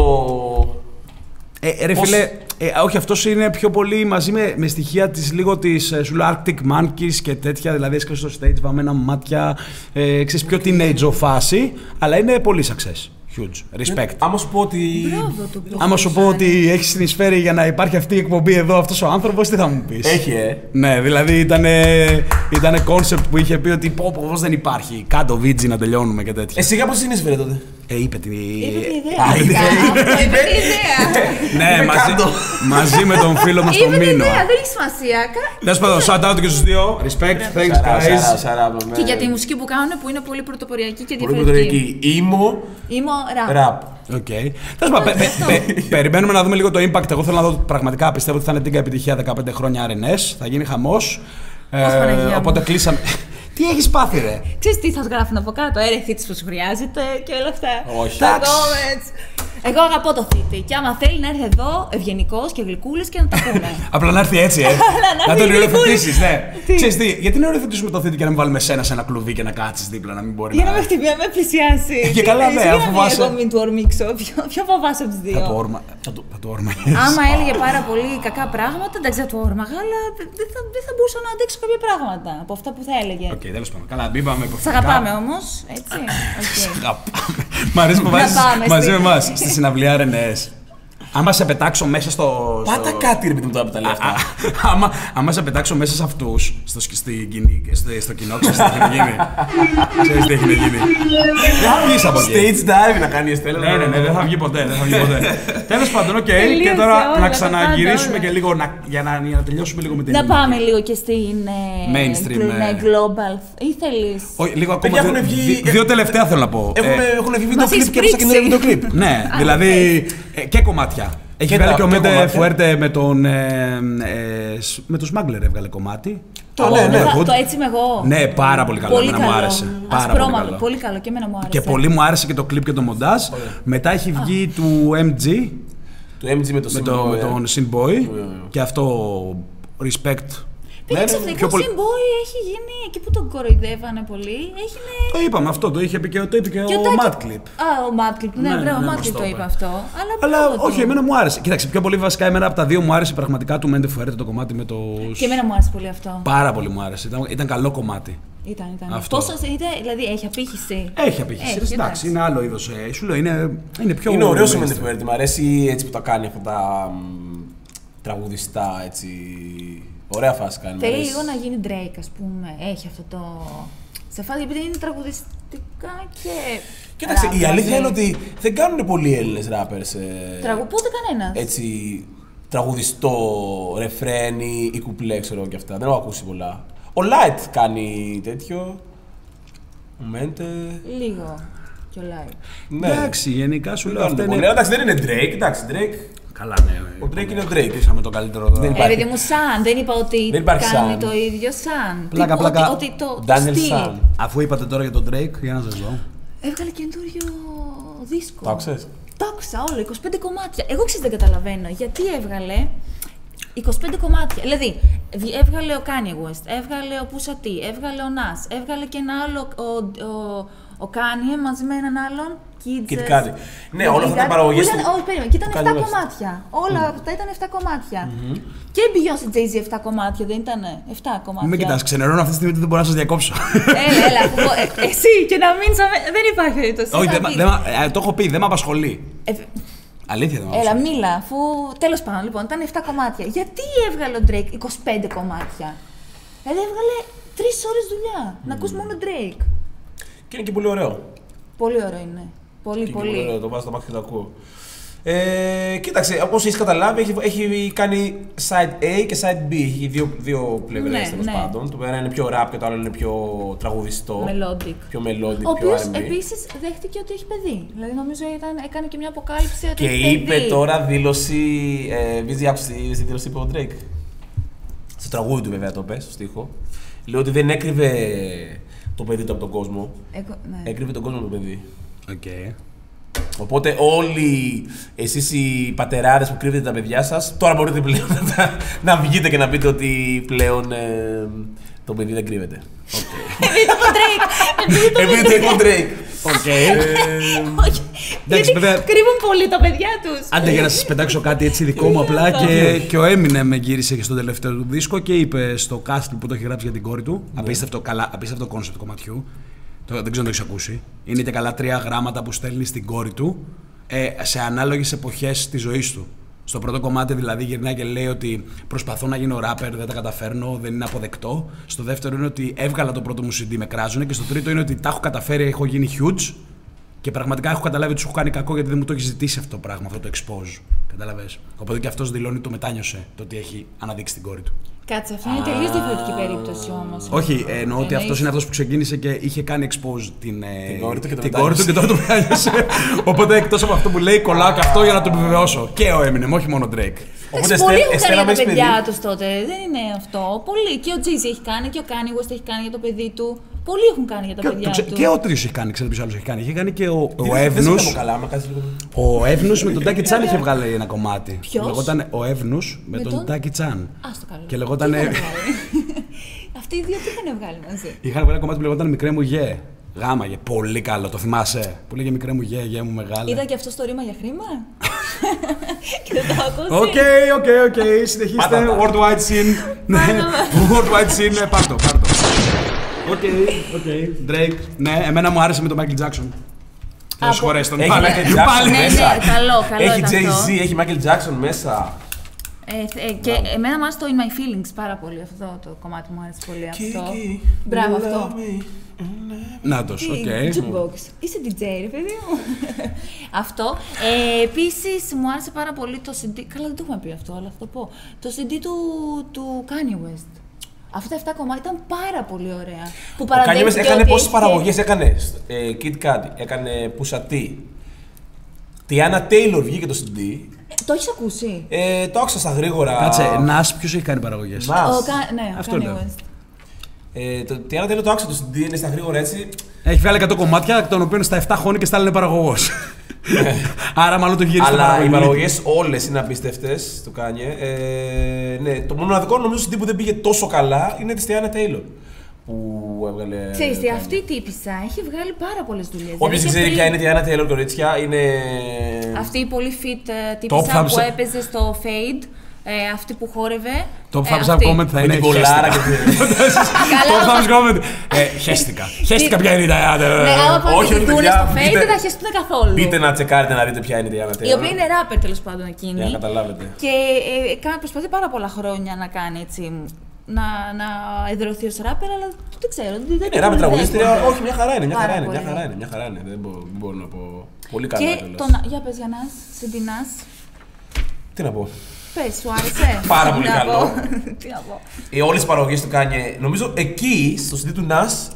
Ε, ρε Πώς- φίλε, ε, όχι, αυτός είναι πιο πολύ μαζί με, με στοιχεία της λίγο της σου λέω Arctic Monkeys και τέτοια. Δηλαδή έσκασε στο stage, βαμμένα μάτια. Ε, ξέρεις, πιο teenage φάση, αλλά είναι πολύ success. Huge. Respect. Άμα σου πω ότι. Μπράβο του που Άμα σου πω ότι έχεις συνεισφέρει για να υπάρχει αυτή η εκπομπή εδώ αυτός ο άνθρωπος, τι θα μου πεις; Έχει, ε. Ναι, δηλαδή ήταν ήτανε concept που είχε πει ότι πω, πω, πώς δεν υπάρχει. Κάτω βίτζι να τελειώνουμε και τέτοια. Ε, σιγά πώ συνεισφέρε τότε. Ε, είπε την. Είπε την ιδέα. Α, είπε την- Αυτό είπε την ιδέα. Ναι, Είπε μαζί, κάτω. μαζί με τον φίλο μας τον Είπε την Μίνο. ιδέα, δεν έχει σημασία. Κα- Τέλος πάντων, shout out και στους δύο. Respect, thanks Σαρά, σαρά, guys. σαρά, με- Και για τη μουσική που κάνουν που είναι πολύ πρωτοποριακή και Πολύ διαφορετική. πρωτορική. Emo Emo rap. rap. Οκ. Τέλος πάντων, πε- πε- πε- περιμένουμε να δούμε λίγο το impact. Εγώ θέλω να δω πραγματικά. Πιστεύω ότι θα είναι τίγκα επιτυχία 15 χρόνια RNS. Θα γίνει χαμός. Παναγία μου. οπότε κλείσαμε. Τι έχεις πάθει, ρε; Ξέρεις τι θα σου γράφουν από κάτω, έρε θήτης που σου χρειάζεται και όλα αυτά. Όχι. Τα Εντάξει. comments. Εγώ αγαπώ το θήτη και άμα θέλει να έρθει εδώ ευγενικός και γλυκούλης και να τα πούμε. Απλά να έρθει έτσι, ε. να να τον έρθει οριοθετήσει, ναι. Τι; Ξέρεις τι, γιατί να οριοθετήσουμε το θήτη και να μην βάλουμε σένα σε ένα κλουβί και να κάτσεις δίπλα, να μην μπορεί Για να. να με χτυπήσει, να με πλησιάσει. Και καλά, ναι, Συγγνώμη, αφού φοβάσαι. Εγώ μην του ορμήξω. Ποιο, ποιο φοβάσαι από του Θα δύο; το όρμα. Θα το, θα το όρμα. Άμα έλεγε πάρα πολύ κακά πράγματα, εντάξει θα του όρμαγα, αλλά δεν θα, δεν θα μπορούσα να αντέξω κάποια πράγματα από αυτά που θα έλεγε. Οκ. τέλος πάντων. Καλά, μην πάμε Σ' προφορικά. αγαπάμε όμως, έτσι. Οκ. Αγαπάμε. Μ' αρέσει που Να βάζεις πάμε μαζί στη- με εμά στη συναυλία RNS. Άμα σε πετάξω μέσα στο. Πάτα στο- κάτι ρε παιδί μου τώρα που τα λέει Α, αυτά. άμα, άμα σε πετάξω μέσα σε αυτούς, στο, σκ- στην κοινή, στο, στο κοινό, ξέρεις τι έχει να γίνει. Ξέρεις τι έχει να γίνει. Δεν θα βγεις από εκεί. Stage dive να κάνεις η Εστέλα. Ναι, ναι, ναι, δεν θα βγει ποτέ. Δεν θα βγει ποτέ. Τέλος πάντων, οκ. Και Τελείωσε τώρα όλα, να τα ξαναγυρίσουμε πάντα, και λίγο να, για, να, για να τελειώσουμε λίγο με την Να ελληνική. πάμε λίγο και στην. ε, Mainstream, gl- ναι, ε. global. Ή θέλει. Όχι, λίγο ακόμα. Παιδιά, δύο- έχουν βγει- δι- Δύο τελευταία θέλω να πω. Έχουν, Ε, έχουν βγει βίντεο Μας κλιπ έχει και από πρίξει. καινούριο βίντεο κλιπ. Ναι, δηλαδή ε, και κομμάτια. Έχει Και βγάλει τα- και ο και Mente κομμάτια. Fuerte με τον. Ε, ε, σ- με τον Smuggler έβγαλε κομμάτι. Το, ναι, ναι. το, το έτσι είμαι εγώ. Ναι, πάρα πολύ καλό. Πολύ εμένα καλό. μου άρεσε. Πάρα πολύ Ασπρόμαυρο, καλό. πολύ καλό. Και εμένα μου άρεσε. Και πολύ μου άρεσε και το κλιπ και το μοντάζ. Μετά έχει βγει του MG Το MG με το με, το, σύμβολο. με ε. τον Sinboy. ναι. Και αυτό respect. Πήγε Ναι, ναι, ξαφνικά πιο ο πολύ- Simboy έχει γίνει εκεί που τον κοροϊδεύανε πολύ. Έγινε. Το είπαμε αυτό, το είχε πει και, το είπε και, Και ο Τάκη- Mad Clip. Α, ο Mad Clip. Ναι, Ναι, μπράβο, ναι, ο Mad μας Clip το το είπε. είπε αυτό. Αλλά, Αλλά μπράβο του. όχι, εμένα μου άρεσε. Κοίταξε, πιο πολύ βασικά εμένα από τα δύο μου άρεσε πραγματικά του Μέντε Φουέρτε το κομμάτι με το. Και εμένα μου άρεσε πολύ αυτό. Πάρα πολύ μου άρεσε. Ήταν, ήταν καλό κομμάτι. Ήταν, ήταν. Αυτό. Πόσο είτε, δηλαδή έχει απήχηση; Έχει απήχηση. Έχει, εντάξει, είναι άλλο είδος. Σου λέω, είναι, είναι πιο. Είναι ωραίος ο mainstream. Μέντε Φουέρτε. Μ' αρέσει έτσι που τα κάνει αυτά τα μ, τραγουδιστά έτσι. Ωραία φάση κάνει. μ' Θέλει αρέσει. λίγο να γίνει Drake, ας πούμε. Έχει αυτό το. Σε φάση επειδή είναι τραγουδιστικά και. Κοίταξε, rap, η αλήθεια δηλαδή. είναι ότι δεν κάνουν πολλοί Έλληνες rappers. Ε, Τραγου... Πότε κανένας. έτσι τραγουδιστό, ρεφρένι ή κουπλέ, ξέρω εγώ και αυτά. Δεν έχω ακούσει πολλά. Ο Light κάνει τέτοιο. Ο Μέντε. Λίγο. Και ο Live. Ναι. Εντάξει, γενικά σου Δεν λέω κάνουν αυτά πολλά. είναι. Εντάξει, δεν είναι Drake. Εντάξει, Drake. Καλά, ναι. Ο Drake είναι ο Drake. Είχαμε το καλύτερο τώρα. Δεν Ε, υπάρχει. παιδί μου, σαν. Δεν είπα ότι Δεν υπάρχει κάνουν σαν. το ίδιο σαν. Πλάκα, Τι- πλάκα. Ότι, ότι το, το Daniel στυλ. San. Αφού είπατε τώρα για τον Drake, για να σας δω. Έβγαλε καινούριο δίσκο. Το άκουσες; Το άκουσα όλο, 25 κομμάτια. Εγώ ξέρω δεν καταλαβαίνω γιατί έβγαλε 25 κομμάτια. Δηλαδή, βγ- έβγαλε ο Kanye West, έβγαλε ο Pusha T, έβγαλε ο Nas, έβγαλε και ένα άλλο ο, ο, ο Kanye μαζί με έναν άλλον. Kids, Kid Cudi. Ναι, όλα αυτά τα παραγωγές Ήταν, του- όχι, περίμενε, και ήταν του 7 Kanye West. κομμάτια. Όλα αυτά ήταν 7 κομμάτια. Και η Beyoncé Jay-Z 7 κομμάτια, δεν ήταν 7 κομμάτια. Μην με κοιτάς, ξενερώνω αυτή τη στιγμή ότι δεν μπορώ να σας διακόψω. Έλα, έλα. αφού πω- ε, εσύ και να μείνει. Δεν υπάρχει περίπτωση. Όχι, Θα δεν μα- δεις. δεν μα- ε, το έχω πει, δεν με απασχολεί. Ε, Αλήθεια δεν με Έλα, απασχολεί. μίλα, αφού. Τέλος πάντων, λοιπόν, ήταν 7 κομμάτια. Γιατί έβγαλε ο Drake 25 κομμάτια; Δηλαδή έβγαλε 3 ώρες δουλειά. Να ακούς μόνο Drake. Και είναι και πολύ ωραίο. Πολύ ωραίο είναι. Πολύ, Και είναι και πολύ ωραίο. πολύ. Το βάζω στα μάτια και το ακούω. Ε, κοίταξε, όπως έχεις καταλάβει, έχει, έχει κάνει side A και side B. Έχει δύο, δύο πλευρέ Ναι, τέλος ναι. πάντων. Το ένα είναι πιο rap και το άλλο είναι πιο τραγουδιστό. Melodic. Πιο melodic, Ο πιο οποίος R&B. επίσης δέχτηκε ότι έχει παιδί. Δηλαδή, νομίζω ήταν, έκανε και μια αποκάλυψη ότι Και έχει είπε παιδί. τώρα δήλωση. Ε, Βίζη, άκουσε τη τη δήλωση που είπε ο Drake. Στο τραγούδι του, βέβαια, το πες, στο στίχο. Λέει ότι δεν έκρυβε το παιδί του από τον κόσμο. Εγώ, ναι. Έκρυβε τον κόσμο το παιδί. Οκ. Οπότε όλοι εσείς οι πατεράδες που κρύβετε τα παιδιά σας, τώρα μπορείτε πλέον να, τα- να βγείτε και να πείτε ότι πλέον ε, το παιδί δεν κρύβεται. Επειδή το Drake. Επειδή το Επειδή το είπε ο Drake. Οκ. Όχι. Εντάξει, Γιατί βέβαια- κρύβουν πολύ τα παιδιά τους. Άντε για να σας πετάξω κάτι έτσι δικό μου απλά και, και ο Eminem γύρισε και στο τελευταίο του δίσκο και είπε στο Castle που το έχει γράψει για την κόρη του. Απίστευτο, καλά, απίστευτο concept του κομματιού. Το, δεν ξέρω αν το έχεις ακούσει. Είναι και καλά τρία γράμματα που στέλνει στην κόρη του ε, σε ανάλογες εποχές της ζωής του. Στο πρώτο κομμάτι δηλαδή γυρνάει και λέει ότι προσπαθώ να γίνω rapper, δεν τα καταφέρνω, δεν είναι αποδεκτό. Στο δεύτερο είναι ότι έβγαλα το πρώτο μου CD, με κράζουνε. Και στο τρίτο είναι ότι τα έχω καταφέρει, έχω γίνει huge. Και πραγματικά έχω καταλάβει ότι σου έχω κάνει κακό γιατί δεν μου το έχεις ζητήσει αυτό το πράγμα, αυτό το expose. Κατάλαβε. Οπότε και αυτός δηλώνει το μετάνιωσε το ότι έχει αναδείξει την κόρη του. Κάτσε, αυτό είναι τελείως διαφορετική περίπτωση όμως. Όχι, ε, εννοώ ότι Εννοείς. αυτό είναι αυτός που ξεκίνησε και είχε κάνει expose την, ε, Την κόρη του και το την κόρη του και τώρα μετάνιωσε. το μετάνιωσε. Οπότε εκτός από αυτό που λέει, κολλάω και αυτό για να το επιβεβαιώσω. Και ο Eminem, όχι μόνο ο Drake. Οπότε Εντάξει, πολλοί Εστέ- έχουν κάνει Εστέλα, για τα μες παιδιά παιδί. τους τότε. Δεν είναι αυτό. Πολλοί. Και ο Τζίζι έχει κάνει και ο Kanye West έχει κάνει για το παιδί του. Πολλοί έχουν κάνει για τα Και, παιδιά το ξε- του. και ο Τρίσο έχει κάνει, ξέρετε ποιος άλλος έχει κάνει. Είχε κάνει και ο, ο Δεν- Δεν Εύνους. σε καλά, άμα κάτσεις λίγο. Ο Εύνους με τον Τάκη Τσάν είχε βγάλει ένα κομμάτι. Ποιος; Λεγόταν ο Εύνους με, Με τον, τον; Τάκη Τσάν. Άστο καλό. Και λεγότανε- Τι είχαν βγάλει; Αυτοί οι δύο τι είχαν βγάλει μαζί; Είχαν βγάλει ένα κομμάτι που λεγόταν Μικρέ μου γε. Γάμα γε. Πολύ καλό, το θυμάσαι. Που λέγε Μικρέ μου γε, γε μου μεγάλη. Είδα και αυτό στο ρήμα για χρήμα. και δεν το ακούσει. Οκ, οκ, οκ, συνεχίστε. Πάτα τα. Worldwide scene. Ναι, worldwide scene, ναι, πάρ' το, πάρ' το. Οκ, οκ. Drake. Ναι, εμένα μου άρεσε με τον Michael Jackson. Θα Από- συγχωρέσει τον Έχει πάλι. Michael Και Jackson πάλι. Ναι, μέσα. ναι, καλό, καλό Έχει ήταν αυτό. Jay-Z, έχει Michael Jackson μέσα. Ε, θε- ε, και εμένα μου άρεσε το In My Feelings πάρα πολύ. Αυτό το κομμάτι μου άρεσε πολύ. Αυτό. Kiki, Μπράβο, you αυτό. love me. Νάτος, Τι, οκ. Jukebox. Είσαι DJ, ρε παιδί μου. αυτό. Ε, Επίσης, μου άρεσε πάρα πολύ το CD. Καλά, δεν το έχουμε πει αυτό, αλλά θα το πω. Το CD του, του Kanye West. Αυτά τα 7 κομμάτια ήταν πάρα πολύ ωραία. Που Ο Kanye West παραδέχτηκε έκανε ότι πόσες έχει- παραγωγές έκανε. Ε, Kid Cudi, έκανε Pusha T. Teyana Taylor βγήκε το CD. Ε, Το έχεις ακούσει; Ε, το άκουσα στα γρήγορα. Κάτσε, Nas, ποιος έχει κάνει παραγωγές; Nas. Ο, Ka- ναι, ο Αυτό Kanye λέω. West. Ε, το Tiana Taylor το άκουσα το CD, είναι στα γρήγορα έτσι. Έχει βγάλει 100 κομμάτια, εκ των οποίων στα 7 χώνει και στα άλλα είναι παραγωγός. Άρα μάλλον το γύρισε στο Αλλά οι παραγωγή. παραγωγές όλες είναι απίστευτες του Kanye. Ε, ναι, το μοναδικό νομίζω CD που δεν πήγε τόσο καλά είναι της Tiana Taylor. Που έβγαλε. Ξέρεις τι, Kanye. αυτή η τύπησα έχει βγάλει πάρα πολλές δουλειές. Όποιος Δηλαδή δεν και ξέρει πριν- ποια είναι η Tiana Taylor, κορίτσια, είναι. Αυτή η πολύ fit ε, Top τύπησα thumbs που up. έπαιζε στο Fade, ε, αυτή που χόρευε. Το ε, thumbs up αυτή. comment θα Με είναι την κολάρα και χέστηκα. την. Το thumbs comment. Ε, χέστηκα. Χέστηκα ποια είναι η Diana. Ναι, άμα πάνε όχι, και όχι, τη δούνε παιδιά, στο Fade μπείτε- δεν θα χεστούν καθόλου. Μπείτε να τσεκάρετε να δείτε ποια είναι η Tiana Taylor. Η οποία είναι rapper τέλος πάντων εκείνη. Για να καταλάβετε. Και ε, κα- προσπαθεί πάρα πολλά χρόνια να κάνει έτσι. Να, να εδρωθεί ως rapper, αλλά δεν ξέρω. Δεν, δεν Είναι ράπε τον τραγουδίστρια, δέχομαι. όχι, μια χαρά είναι, μια Πάρα χαρά είναι, μια πολύ. χαρά είναι, μια χαρά είναι. Δεν μπορώ, δεν μπορώ να πω. Πολύ καλά Και κιόλας. τον. Για πες για να συντηνά. Τι να πω. Πες, σου άρεσε; Πάρα πολύ Τι να καλό. πω. Τι να πω. Ε, Όλες τις παραγωγές του Kanye, νομίζω εκεί στο CD του Nas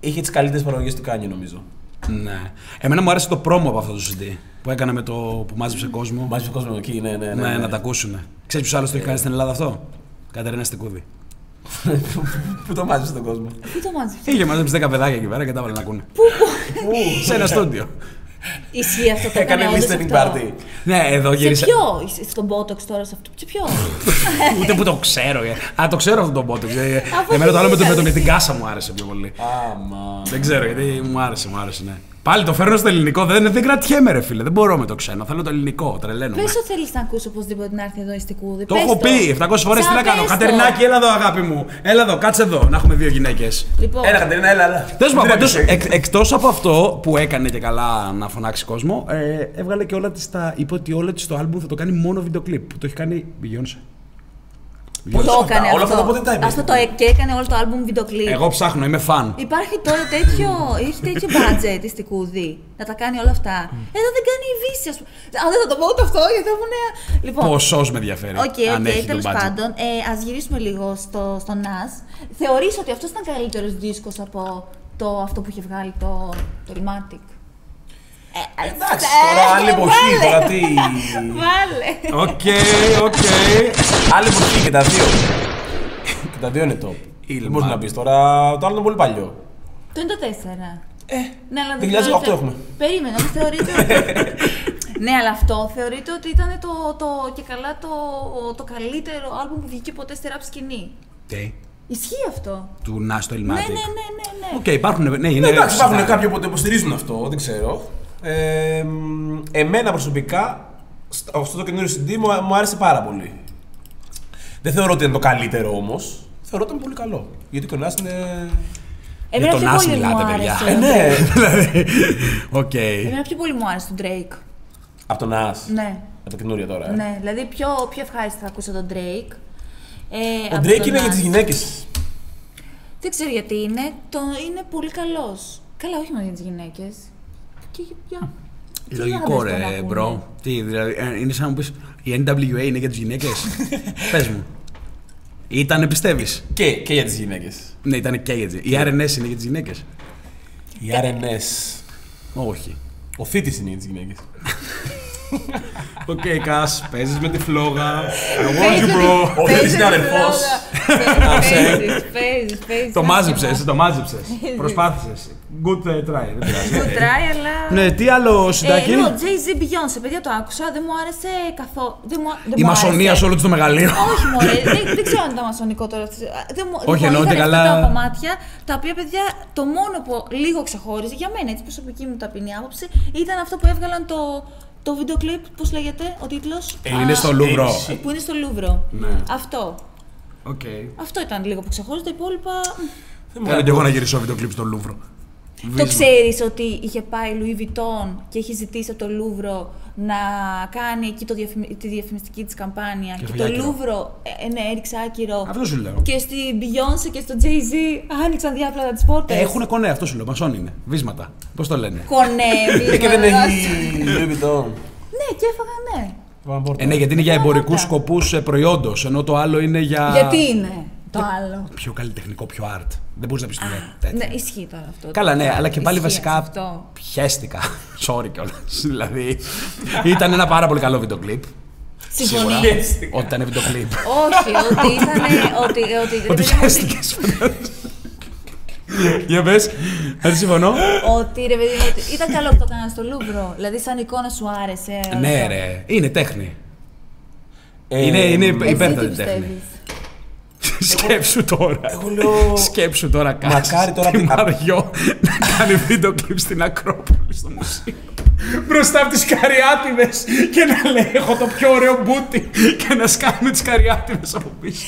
είχε τις καλύτερες παραγωγές του Kanye, νομίζω. Ναι. Εμένα μου άρεσε το πρόμο από αυτό το CD που έκανε με το που μάζεψε κόσμο. Μάζει ο κόσμο εκεί, ναι, ναι. Ναι, ναι, να τα ακούσουν. Ξέρεις ποιος άλλος το έχει κάνει στην Ελλάδα αυτό; Κατερίνα Στεκούδη. Πού το μάζει τον κόσμο. Πού το μάζεψε; Είχε μαζέψει 10 παιδάκια εκεί πέρα και τα έβαλε να ακούνε. Σε ένα στούντιο. Ισχύει αυτό το Έκανε όντως listening αυτό. party. Ναι, εδώ Σε γύρισα. ποιο, είσαι στον Botox τώρα, σε αυτό, σε ποιο; Ούτε που το ξέρω. ε. Α, το ξέρω αυτό το μπότο. Αφού Εμένα το άλλο με, το, τι με, το, είχατε. με την κάσα μου άρεσε πιο πολύ. Άμα. Δεν ξέρω γιατί μου άρεσε, μου άρεσε, ναι. Πάλι το φέρνω στο ελληνικό. Δεν, δεν κρατιέμαι, ρε φίλε. Δεν μπορώ με το ξένο. Θέλω το ελληνικό. Τρελαίνομαι. Πες ότι θέλεις να ακούσει οπωσδήποτε να έρθει εδώ η Στικούδη. Το Πες έχω πει 700 φορές τι Σαν να κάνω. πες το. Κατερινάκη, έλα εδώ, αγάπη μου. Έλα εδώ, κάτσε εδώ. Να έχουμε δύο γυναίκες. Λοιπόν, Έλα, Κατερίνα, έλα, έλα. Τέλο πάντων, Δεν πάντως, έπαιξε. εκ, εκτός από αυτό που έκανε και καλά να φωνάξει κόσμο, ε, έβγαλε και όλα της τα. είπε ότι όλα της το album θα το κάνει μόνο βίντεο κλιπ. Που το έχει κάνει η Beyoncé. Που το αυτά, έκανε όλα αυτό. αυτά πότε τα είπες, Αυτό το λοιπόν. έ- και έκανε όλο το album βίντεο κλιπ. Εγώ ψάχνω, είμαι φαν. Υπάρχει τώρα τέτοιο, έχει τέτοιο budget η Στικούδη να τα κάνει όλα αυτά. Εδώ δεν κάνει η Βίσση, ας πούμε. Α, δεν θα το πω ούτε αυτό, γιατί θα πούνε... Λοιπόν, Ποσώς με ενδιαφέρει. Οκ, αν οκ, έχει τον τέλος budget. πάντων, ε, ας γυρίσουμε λίγο στο, στο Nas. Θεωρείς ότι αυτός ήταν καλύτερος δίσκος από το, αυτό που είχε βγάλει το, το Ilmatic. Ε, Εντάξει, ε, τώρα άλλη εποχή, βάλε. τώρα τι. Βάλε. Οκ, οκ. Άλλη εποχή και τα δύο. Και τα δύο είναι top. Ilmatic. Δεν μπορείς να πεις τώρα. Το άλλο είναι πολύ παλιό. Το είναι το 4. Ε, Ναι, αλλά 2018 θεωρείτε- έχουμε. Περίμενε, όμως θεωρείτε. ναι, αλλά αυτό θεωρείτε ότι ήταν το, το, και καλά το, το καλύτερο άλμπουμ που βγήκε ποτέ στη rap σκηνή. Τι, Ισχύει αυτό; Του Nas το Ναι, Ilmatic. ναι, ναι, ναι. ναι. Οκ, υπάρχουν. Ναι, είναι Ναι, εντάξει, υπάρχουν σωστά. κάποιοι που το υποστηρίζουν αυτό, δεν ξέρω. Ε, μ, εμένα προσωπικά, σ- αυτό το καινούριο CD μου, μου άρεσε πάρα πολύ. Δεν θεωρώ ότι είναι το καλύτερο όμως. Θεωρώ ότι είναι πολύ καλό. Γιατί και ο Nas είναι. Εμένα τον πιο Nas πολύ μου μιλάτε, παιδιά. άρεσε. Ε, ναι. Δηλαδή. Οκ. Εμένα πιο πολύ μου άρεσε τον Drake. Από τον Nas. Ναι. Από το καινούριο τώρα. ε. Ναι, δηλαδή πιο, πιο ευχάριστα θα ακούσω τον Drake. Ε, Ο από Drake τον είναι για Nas. τι γυναίκες. Δεν ξέρω γιατί είναι, το, είναι πολύ καλός. Καλά, όχι μόνο για τις γυναίκες. Και για... για- και για Λογικό άντρες τον ρε, ακούνε. bro. Τι, δηλαδή, ε, είναι σαν να μου πεις η NWA είναι για τις γυναίκες; Πες μου. Ήτανε πιστεύεις; Και, και για τις γυναίκες. Ναι, ήταν και για τις Η RNS είναι για τις γυναίκες; Η RNS. Όχι. Ο Θύτη είναι για τις γυναίκες. Οκ, Κας, παίζεις με τη φλόγα. I want you, Παίζει bro. τη- Ο παίζει Θύτης είναι τη αδερφός. φλόγα. Παίζεις, παίζεις, παίζεις. Το μάζεψες, το μάζεψες. Παίζεις. Προσπάθησες. Good uh, try, δεν πειράζει. Το try, αλλά... Ναι, τι άλλο Ε, συντάκι. no, Jay-Z Beyoncé, παιδιά το άκουσα, δεν μου άρεσε καθόλου. Δεν μου, δεν Η μου μασονία άρεσε. σε όλο του το μεγαλείο. Όχι, μωρέ, δεν, δεν ξέρω αν ήταν μασονικό τώρα. Δεν μου, Όχι, λοιπόν, εννοώ ότι είχαν καλά- αυτά τα κομμάτια, τα οποία, παιδιά, το μόνο που λίγο ξεχώριζε, για μένα, έτσι προσωπική μου ταπεινή άποψη, ήταν αυτό που έβγαλαν το, το βίντεο κλιπ, πώς λέγεται, ο τίτλος; Ε, Είναι στο Λούβρο. Έξι. Που είναι στο Λούβρο. Ναι. Αυτό. ΟΚ. Αυτό ήταν λίγο που ξεχώριζε, τα υπόλοιπα... μ, Θέλω και εγώ να γυρίσω βίντεο κλιπ στο Λούβρο. Το ξέρεις ότι είχε πάει Louis Vuitton και έχει ζητήσει από το Λούβρο να κάνει εκεί το διαφημι- τη διαφημιστική της καμπάνια. Και Και, φύγει το άκυρο. Λούβρο ε, ναι, έριξε άκυρο. Αυτό σου λέω. Και στην Beyoncé και στο Jay-Z άνοιξαν διάπλατα τις πόρτες. Έχουν κονέ, αυτό σου λέω. Μασόν είναι. Βίσματα. Πώς το λένε. Κονέ. Και δεν βεβαίως. έχει Louis Vuitton. Ναι, και έφαγα ναι. Πάμε πόρτα. Ε, ναι, γιατί είναι για Πράγματα. εμπορικούς σκοπούς προϊόντος, ενώ το άλλο είναι για. Γιατί είναι το άλλο; Πιο καλλιτεχνικό, πιο art. Δεν μπορείς να πεις τέτοιο. Ναι, ισχύει τώρα αυτό. Καλά, ναι, αλλά και πάλι Ισχύει βασικά αυτό. πιέστηκα. Sorry κιόλας. δηλαδή, ήταν ένα πάρα πολύ καλό βίντεο κλιπ. Συμφωνεί. Ότι ήταν βίντεο κλιπ. Όχι, ότι ήταν. Ότι, ότι, Ότι ρε παιδί μου, πιέστηκε. Για πες, δεν συμφωνώ. Ότι ρε παιδί μου, ότι ήταν καλό που το έκανα στο Λούβρο. Δηλαδή, σαν εικόνα σου άρεσε. όλο Ναι, αυτό. ρε. Είναι τέχνη. Ε, Είναι, είναι Εσύ τι υπέρτατη τέχνη. Πιστεύεις; Σκέψου τώρα. Εγώ λέω. Σκέψου τώρα κάτι. Μακάρι τώρα Τη απ' την- Μαριό να κάνει βίντεο κλιπ στην Ακρόπολη στο μουσείο. Μπροστά από τις καριάτιδες και να λέει: Έχω το πιο ωραίο μπούτι και να σκάμε τις καριάτιδες από πίσω.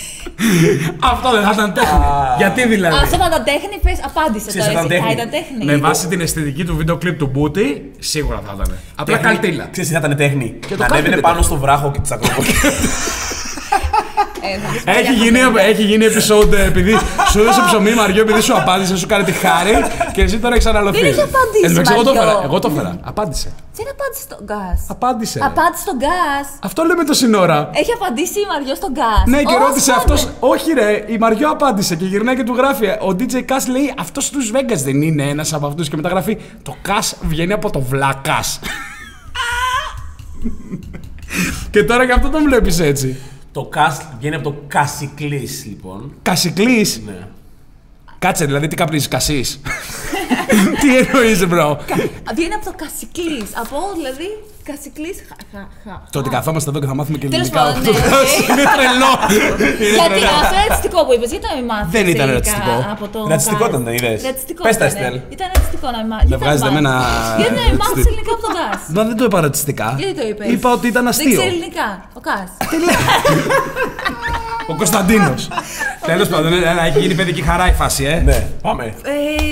Αυτό δεν θα ήταν τέχνη. Γιατί δηλαδή; Αυτό θα ήταν τέχνη, πες, απάντησε Ξέρεις, τώρα. θα εσύ. ήταν Θα τέχνη. ήταν τέχνη. Με βάση την αισθητική του βίντεο κλιπ του μπούτι, σίγουρα θα ήταν. Απλά καλτήλα. Ξέρεις τι θα ήταν τέχνη; το Να ανέβαινε κάθεται. πάνω στο βράχο και της Ακρόπολης. Ε, θα πεις Έχει παλιά γίνει, κοπέλα. έχει γίνει episode ε, επειδή σου έδωσε ψωμί Μαριό, επειδή σου απάντησε, σου κάνει τη χάρη και εσύ τώρα έχει αναλωθεί. Δεν έχει απαντήσει, Εν τω μεταξύ, εγώ το Μαριό. έφερα. Εγώ το έφερα. Απάντησε. Τι να απάντησε στον γκάς. Απάντησε. ρε. Απάντησε στον γκάς. Αυτό λέμε το σύνορα. Έχει απαντήσει η Μαριό στον γκάς. Ναι, και Ως ρώτησε πότε. αυτό. Όχι, ρε, η Μαριό απάντησε και γυρνάει και του γράφει. Ο DJ Cass λέει αυτός τους Vegas δεν είναι ένας από αυτούς. Και μετά γράφει Το Cass βγαίνει από το βλάκα. και τώρα και αυτό τον βλέπεις έτσι. Το cast βγαίνει από το Κασικλής, λοιπόν. Κασικλής; Ναι. Κάτσε, δηλαδή τι καπνίζεις, κασίς; τι εννοείς, bro; Κα- Βγαίνει από το Κασικλής. Από, δηλαδή, Κασικλής. Χα, χα, χα. Το ότι καθόμαστε εδώ και θα μάθουμε και Τέλος ελληνικά. πάντων, αυτό ναι, το- ΟΚ. Είναι τρελό. Είναι Γιατί τρελό. αυτό είναι ρατσιστικό που είπες, γιατί να μην μάθεις Δεν ήταν ελληνικά ρατσιστικό. Από το Ρατσιστικό Κάς. ήταν, δεν είδες. Ρατσιστικό Πες τα, ήταν. Εστέλ. Ήταν ρατσιστικό να μην μάθεις. Γιατί να βγάζετε μην εμένα μάθεις. Γιατί να μην μάθεις ρατσιστή. ελληνικά από τον Κάς. Μα δεν το είπα ρατσιστικά. Γιατί το είπες; Είπα ότι ήταν Δεν αστείο. ξέρει ελληνικά. Ο Κάς. Ο Κωνσταντίνος. Τέλος πάντων, ε, ε, έχει γίνει παιδική χαρά η φάση, ε. Ναι, πάμε. Ε,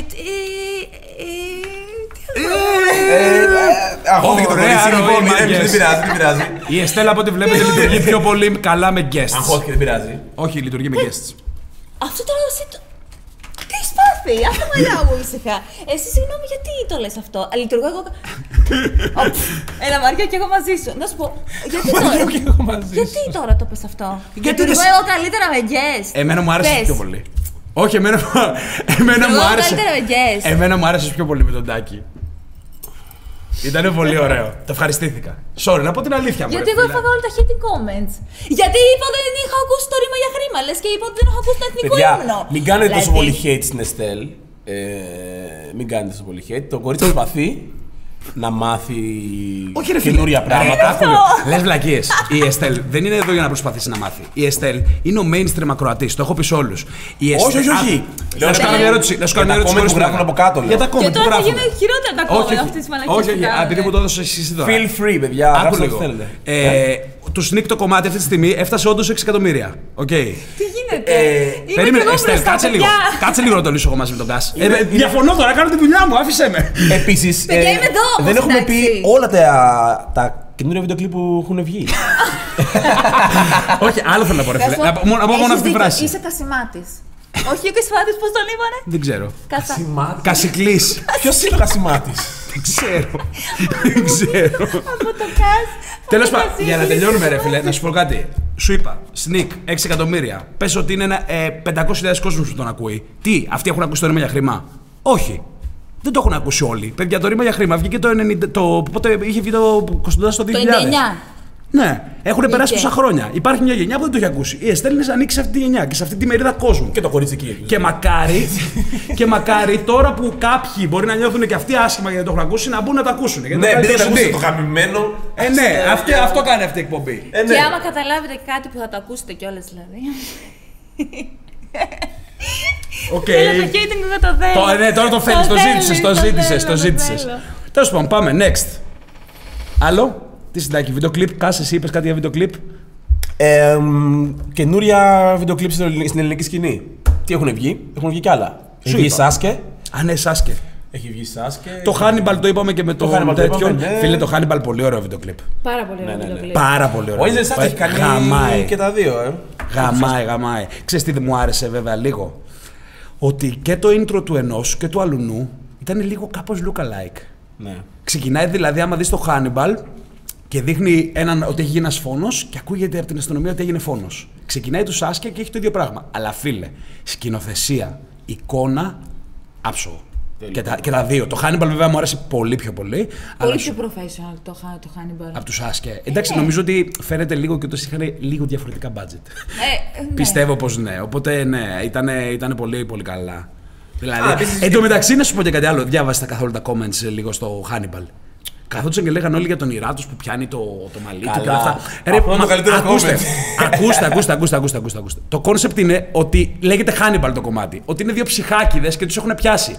τι- ε, τι άλλο. Αγχώθηκε το Ωραία κορίτσι, ροή, λοιπόν, μην- μάγκες. δεν πειράζει, δεν πειράζει. Η Εστέλα από ό,τι βλέπετε λειτουργεί πιο πολύ καλά με guests. Αγχώθηκε, δεν πειράζει. Όχι, λειτουργεί με guests. Αυτό τώρα εσύ το... Τι έχει πάθει, άφημα μαλλιά μου ήσυχα. Εσύ συγγνώμη, γιατί το λες αυτό. Α, Λειτουργώ εγώ. Ω, πφ, Έλα, Μαριά, και εγώ μαζί σου. Να σου πω, γιατί τώρα. και εγώ μαζί γιατί τώρα το πες αυτό. Γιατί Λειτουργώ δεν- εγώ καλύτερα με guest. Εμένα μου άρεσε Πες. πιο πολύ. Όχι, εμένα, εμένα μου Εγώ άρεσε. καλύτερα με guest. Εμένα μου άρεσε πιο πολύ με τον Τάκη. Ήτανε πολύ ωραίο. Το ευχαριστήθηκα. Sorry, να πω την αλήθεια μου. Γιατί ρε εγώ φίλε. έφαγα όλα τα hating comments. Γιατί είπα δεν είχα ακούσει το ρήμα για χρήμα. Λες και είπα ότι δεν έχω ακούσει το εθνικό Παιδιά, ύμνο. μην κάνετε τόσο Δηλαδή, πολύ hate στην Εστέλ. Ε, μην κάνετε τόσο πολύ hate. Το κορίτσι προσπαθεί να μάθει Όχι, ρε φίλε. καινούρια πράγματα. Λες βλακίες. Η Εστέλ δεν είναι εδώ για να προσπαθήσει να μάθει. Η Εστέλ είναι ο mainstream ακροατής. Το έχω πει σε όλους. Όχι, όχι, όχι. Να σου κάνω μια ερώτηση. Να σου κάνω Για μια τα ερώτηση. comment χωρίς που γράφουν πλάκα. από κάτω, λέω. Για τα Και comment που τώρα θα γράφουν. γίνουν χειρότερα τα Όχι, comments όχι. αυτής της μαλακίας. Όχι, όχι. Επειδή μου το έδωσε εσύ τώρα. Feel free, παιδιά. Άκου Γράψτε ό,τι λίγο. Θέλετε. Ε, του Sneak το κομμάτι αυτή τη στιγμή έφτασε όντως 6 εκατομμύρια. ΟΚ. Τι γίνεται; Ε, Είμαι Περίμενε, κι εγώ Εστέλ, μπροστά, κάτσε λίγο. παιδιά. Κάτσε λίγο να το λύσω εγώ μαζί με τον Κάσ. Είναι- είναι- Διαφωνώ τώρα, κάνω τη δουλειά μου, άφησέ με. Επίσης, Παιδιά, είμαι εδώ όμως, δεν έχουμε εντάξει. πει όλα τα, τα καινούργια βίντεο κλιπ που έχουν βγει. Όχι, άλλο θέλω να πω, ρε Να φίλε. σου πω, Να πω μόνο να πω μόνο έχεις αυτή τη δίκιο, φράση. Είσαι κασιμάτης. Όχι ο Κασιμάτης, πώς τον είπανε; Δεν ξέρω. Κατα... Κασικλής. Ποιος είναι ο Κασιμάτης; Δεν ξέρω. Δεν ξέρω. Από το ΚΑΣ. Τέλος από το πάντων, Κασίλη, για να είσαι τελειώνουμε, ρε φίλε, Κασιμάτης. να σου πω κάτι. Σου είπα, Sneak, 6 εκατομμύρια. Πες ότι είναι ένα ε, 500.000 κόσμος που τον ακούει. Τι, αυτοί έχουν ακούσει το ρήμα για χρήμα; Όχι. Δεν το έχουν ακούσει όλοι. Παιδιά, το ρήμα για χρήμα βγήκε το 90. Το, πότε είχε βγει το Κωνσταντά στο 2000. Το 99. Ναι, έχουν περάσει Βγήκε. τόσα χρόνια. Υπάρχει μια γενιά που δεν το έχει ακούσει. Η Εστέλ είναι ανοίξει σε αυτή τη γενιά και σε αυτή τη μερίδα κόσμου. Και το κορίτσι εκεί. Και μακάρι, και μακάρι τώρα που κάποιοι μπορεί να νιώθουν και αυτοί άσχημα γιατί δεν το έχουν ακούσει να μπουν να τα ακούσουν. Γιατί Ναι, το επειδή κάνει δεν το ακούσατε CD. το γαμημένο. Ε, ναι, αυτή, αυτό κάνει αυτή η εκπομπή. Ε, ναι. Και άμα καταλάβετε κάτι που θα το ακούσετε κιόλας δηλαδή. ΟΚ. Θέλω το hating εγώ το θέλω. Το- ναι, τώρα το θέλεις, το ζήτησες, το ζήτησες, το ζήτησες. θέλω. Τέλος πάντων, πάμε, next. Άλλο, τι συντάκι, βίντεο κλιπ, Κάσε, εσύ είπες κάτι για βίντεο κλιπ; Ε, μ, καινούρια βίντεο κλιπ στην ελληνική- στην ελληνική σκηνή. Τι έχουν βγει, έχουν βγει κι άλλα. Έχει βγει είπα. Σάσκε; Α, ναι, Σάσκε. Έχει βγει Σάσκε. Το Hannibal το είπαμε και με το, Hannibal το τέτοιο. είπαμε, ναι. Φίλε, το Hannibal πολύ ωραίο βίντεο κλιπ. Πάρα πολύ ωραίο ναι, βίντεο ναι. κλιπ. Πάρα πολύ ωραίο. Ο Ίζερ Σάσκε έχει κάνει Γαμάει. και τα δύο, ε. Γαμάει, γαμάει. Ξέρεις τι δεν μου άρεσε βέβαια λίγο; Ότι και το intro του ενός και του αλουνού ήταν λίγο κάπως look-alike. Ναι. Ξεκινάει δηλαδή, άμα δεις το Hannibal και δείχνει έναν, ότι έχει γίνει ένας φόνος και ακούγεται από την αστυνομία ότι έγινε φόνος. Ξεκινάει τους Σάσκια και έχει το ίδιο πράγμα. Αλλά φίλε, σκηνοθεσία, εικόνα, άψογο. Και τα, και τα δύο. Το Hannibal βέβαια μου άρεσε πολύ πιο πολύ. Πολύ αλλά πιο professional το, Χα- το Hannibal. από τους Σάσκια. Εντάξει, νομίζω ότι φαίνεται λίγο και ότι είχαν λίγο διαφορετικά budget. Ε, ναι. Πιστεύω πως ναι. Οπότε ναι, ήταν, ήταν πολύ, πολύ καλά. Δηλαδή, Α, επίσης- εν τω μεταξύ, να σου πω και κάτι άλλο. Διάβασα καθόλου τα comments ε, λίγο στο Hannibal. Καθόντουσαν και λέγανε όλοι για τον Ιράτο που πιάνει το, το μαλλί του και Καλά. όλα αυτά. Αυτό είναι το καλύτερο ακούστε, comment. ακούστε, ακούστε, ακούστε, ακούστε, ακούστε, ακούστε. Το concept είναι ότι λέγεται Hannibal το κομμάτι. Ότι είναι δύο ψυχάκιδες και τους έχουν πιάσει.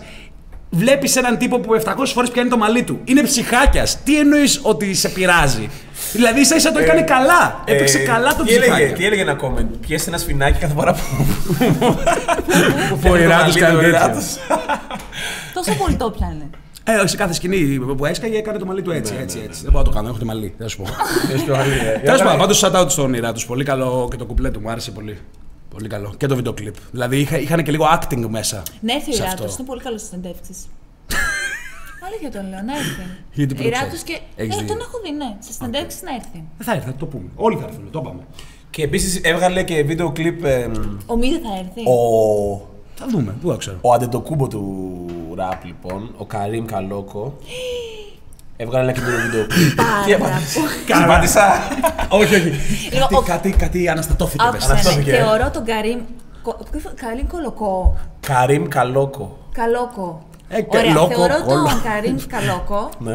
Βλέπεις έναν τύπο που 700 φορές πιάνει το μαλλί του. Είναι ψυχάκιας. Τι εννοείς ότι σε πειράζει; Δηλαδή, ίσα ίσα το έκανε καλά. Έπαιξε Ε, καλά το τι έλεγε, ψυχάκια. τι έλεγε ένα comment; Πιέσε ένα σφινάκι κάθε φορά που. Που ο Ιράτος κάνει τέτοιο. Τόσο πολύ το πιάνε. Ε, σε κάθε σκηνή που έσκαγε έκανε το μαλλί του έτσι, έτσι, έτσι. Δεν μπορώ να το κάνω, έχω το μαλλί. Δεν σου πω. Τέλος πάντων, πάντως shout out στον Ιράτο. Πολύ καλό και το κουπλέ του μου άρεσε πολύ. Πολύ καλό. Και το βίντεο κλιπ. Δηλαδή είχα, είχαν και λίγο acting μέσα. Να έρθει ο σε Ιράτο, αυτό. είναι πολύ καλός στι συνεντεύξει. Αλήθεια το λέω, να έρθει. Γιατί που το Ιράτος ξέρεις. και. Έχεις Ε, δει; τον έχω δει, ναι. Στι συνεντεύξεις να έρθει. Δεν θα έρθει, θα το πούμε. Όλοι θα έρθουν, το είπαμε. Και επίσης έβγαλε και βίντεο κλιπ. ε, Ο Μίδε θα έρθει. ο, Θα δούμε, πού θα ξέρω. ο αντετοκούμπο του ραπ λοιπόν, ο Καρύμ Καλόκο. Έβγαλε ένα καινούριο βίντεο κλιπ. Τι έπαθες; Σταμάτησα. όχι, όχι. Λοιπόν, κάτι, ο- κάτι, κάτι αναστατώθηκε μέσα. Άκουσα, ναι. Αναστώθηκε. Θεωρώ τον Καρύμ. κο- Καρύμ Κολοκό. Καρύμ Καλόκο. Καλόκο. Ε, και Ωραία, λόκο, θεωρώ κόλλο. τον Καρύμ Καλόκο. Ναι.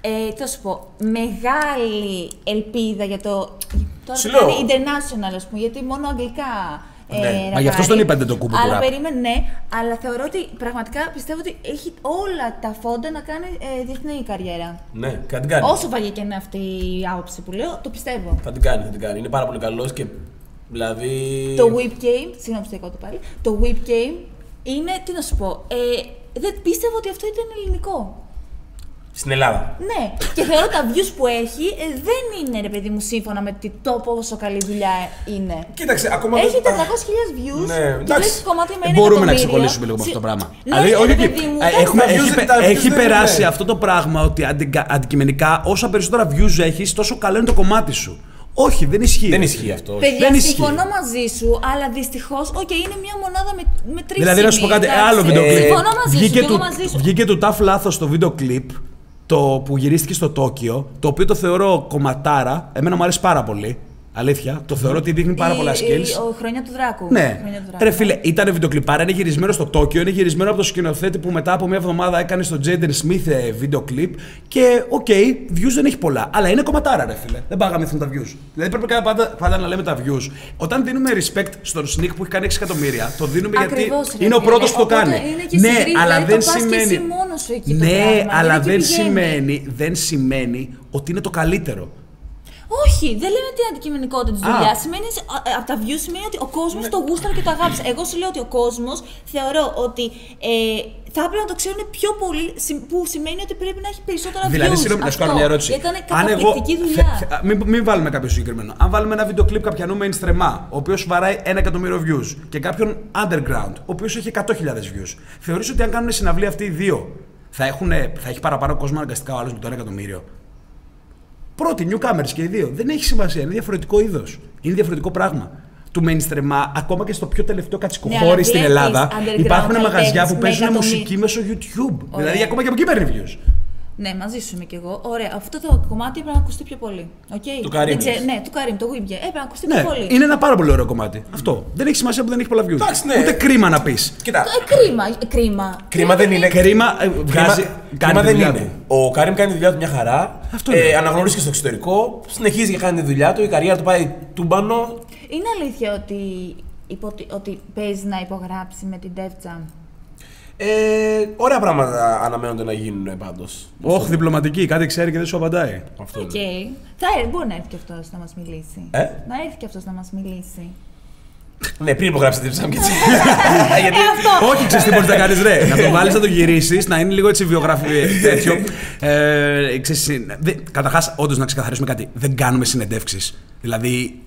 Ε, τι θα σου πω, μεγάλη ελπίδα για το. Τώρα Σου θα λέω. κάνει international, ας πούμε, γιατί μόνο αγγλικά. Ε, Ναι. ραπάρει. Μα γι' αυτό τον είπατε το κούμπο του Αλλά ραπ. περίμενε, ναι, αλλά θεωρώ ότι πραγματικά πιστεύω ότι έχει όλα τα φόντα να κάνει ε, διεθνή καριέρα. Ναι, θα την κάνει. Όσο βαγή και είναι αυτή η άποψη που λέω, το πιστεύω. Θα την κάνει, θα την κάνει. Είναι πάρα πολύ καλός και δηλαδή. Το whip game, συγγνώμη που το πάλι, το whip game είναι, τι να σου πω, ε, δεν πίστευα ότι αυτό ήταν ελληνικό. Στην Ελλάδα. Ναι, και θεωρώ τα views που έχει ε, δεν είναι ρε παιδί μου σύμφωνα με τη το πόσο καλή δουλειά είναι. Κοίταξε, ακόμα Έχει 400.000 δεν- views Ναι, και εντάξει. βλέπει κομμάτι με Ε, ένα Μπορούμε να εκατομμύριο. ξεκολλήσουμε λίγο με Συ- αυτό το πράγμα. Ναι, Δηλαδή, όχι, όχι, ρε όχι. παιδί μου, Ε, εντάξει, έχουμε, τα views έχει, δεν- πε- τα views έχει δεν περάσει είναι. αυτό το πράγμα ότι αντικα- αντικειμενικά όσο περισσότερα views έχεις τόσο καλό είναι το κομμάτι σου. Όχι, δεν ισχύει. Δεν ισχύει αυτό. όχι. Παιδιά, Δεν ισχύει. συμφωνώ μαζί σου, αλλά δυστυχώς, ΟΚ, είναι μια μονάδα με, με τρεις Δηλαδή, να σου πω κάτι, άλλο βίντεο Ε, κλιπ. Συμφωνώ μαζί σου, Βγήκε και εγώ του, μαζί σου. βγήκε του Tough Λάθος στο βίντεο κλιπ το που γυρίστηκε στο Τόκιο, το οποίο το θεωρώ κομματάρα. Εμένα μου αρέσει πάρα πολύ. Αλήθεια. Το θεωρώ ότι δείχνει πάρα Η- πολλά η- skills. Ο Χρόνια του Δράκου. Ναι. Χρόνια του Δράκου. Ρε φίλε, ήταν βιντεοκλιπάρα, είναι γυρισμένο στο Τόκιο, είναι γυρισμένο από το σκηνοθέτη που μετά από μια εβδομάδα έκανε στο Jaden Smith ε, βίντεο κλιπ και ΟΚ, views δεν έχει πολλά, αλλά είναι κομματάρα ρε φίλε. Δεν πάμε με τα views. Δηλαδή πρέπει πάντα, πάντα να λέμε τα views. Όταν δίνουμε respect στον Sneak που έχει κάνει 6 εκατομμύρια, το δίνουμε Ακριβώς, γιατί ρε είναι ο φίλε. πρώτος που το Οπότε κάνει. είναι και ναι, συγκρίνει, αλλά δηλαδή δεν το πας και σημαίνει. εσύ μόνος σου εκεί το ναι, πράγμα, αλλά γιατί δεν πηγαίνεις. σημαίνει, δεν σημαίνει ότι είναι το καλύτερο. Όχι, δεν λέμε την αντικειμενικότητα της Α. δουλειάς. Σημαίνει, α, από τα views σημαίνει ότι ο κόσμος το γούσταρε και το αγάπησε. Εγώ σου λέω ότι ο κόσμος θεωρώ ότι ε, θα έπρεπε να το ξέρουν πιο πολύ, συ- που σημαίνει ότι πρέπει να έχει περισσότερα Δηλαδή, views. συγγνώμη, να σου κάνω Αυτό. μια ερώτηση. Ήταν Αν εγώ. καταπληκτική δουλειά. θε- θε- μην, μην βάλουμε κάποιο συγκεκριμένο. Αν βάλουμε ένα βίντεο κλιπ κάποιανού mainstream, ο οποίος βαράει ένα εκατομμύριο views, και κάποιον underground, ο οποίος έχει 100.000 views, θεωρείς ότι αν κάνουν συναυλία αυτοί οι δύο, θα, έχουν, θα έχει παραπάνω κόσμο αναγκαστικά ο άλλος με το ένα εκατομμύριο; Πρώτοι, newcomers και οι δύο. Δεν έχει σημασία. Είναι διαφορετικό είδος. Είναι διαφορετικό πράγμα. Του mainstream, ακόμα και στο πιο τελευταίο κατσικοχώρι αλλά στην βλέπεις Ελλάδα, underground υπάρχουν μαγαζιά καλλιτέχνες που με παίζουν εκατομμύ- μουσική μέσω YouTube. Ωραία. Δηλαδή, ακόμα και από εκεί παίρνει views. Ναι, μαζί σου είμαι κι εγώ. Ωραία, αυτό το κομμάτι έπρεπε να ακουστεί πιο πολύ. Okay? Του Κάριμ, Δεν ξέρω- λες. Ναι, του Κάριμ, το Wibye. Έπρεπε να ακουστεί Ναι, πιο πολύ. είναι ένα πάρα πολύ ωραίο κομμάτι. Αυτό. Δεν έχει σημασία που δεν έχει πολλά views. Εντάξει, ναι. Ούτε κρίμα να πεις. Κοίτα, Ε, κρίμα, ε, κρίμα. κρίμα δεν είναι. Κρίμα ε, βγάζει. Κρίμα, κάνει κρίμα τη δεν δουλειά είναι. του. Ο Κάριμ κάνει τη δουλειά του μια χαρά. Αυτό ε, είναι. αναγνωρίστηκε στο εξωτερικό. Συνεχίζει και κάνει τη δουλειά του. Η καριέρα του πάει τούμπανο. Είναι αλήθεια ότι, υποτι- ότι παίζει να υπογράψει με την Def Jam; Ε, ωραία πράγματα αναμένονται να γίνουν πάντως. Όχι, διπλωματική, κάτι ξέρει και δεν σου απαντάει. Αυτό ΟΚ. είναι. Θα έρθει, μπορεί να έρθει και αυτός να μας μιλήσει. Ε; Να έρθει και αυτός να μας μιλήσει. Ναι, πριν υπογράψετε τη Sam Γιατί. Όχι, ξέρεις τι μπορείς να κάνεις, ρε. να το βάλεις, να το γυρίσεις, να είναι λίγο έτσι βιογραφικό τέτοιο. Ε, Καταρχάς, όντως να ξεκαθαρίσουμε κάτι. Δεν κάνουμε συνεντεύξεις. Δηλαδή,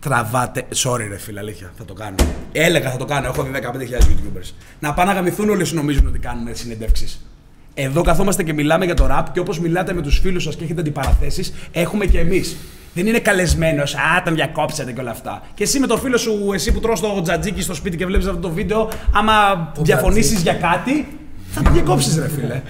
τραβάτε. Sorry, ρε φίλε, αλήθεια. Θα το κάνω. Έλεγα θα το κάνω. Έχω δει 15.000 YouTubers. Να πάνε να γαμηθούν όλοι όσοι νομίζουν ότι κάνουν συνεντεύξεις. Εδώ καθόμαστε και μιλάμε για το ραπ και όπως μιλάτε με τους φίλους σας και έχετε αντιπαραθέσεις, έχουμε και εμείς. Δεν είναι καλεσμένος, Α, τον διακόψατε και όλα αυτά. Και εσύ με το φίλο σου, εσύ που τρως το τζατζίκι στο σπίτι και βλέπεις αυτό το βίντεο, άμα διαφωνήσεις για κάτι, θα το διακόψεις, ρε φίλε.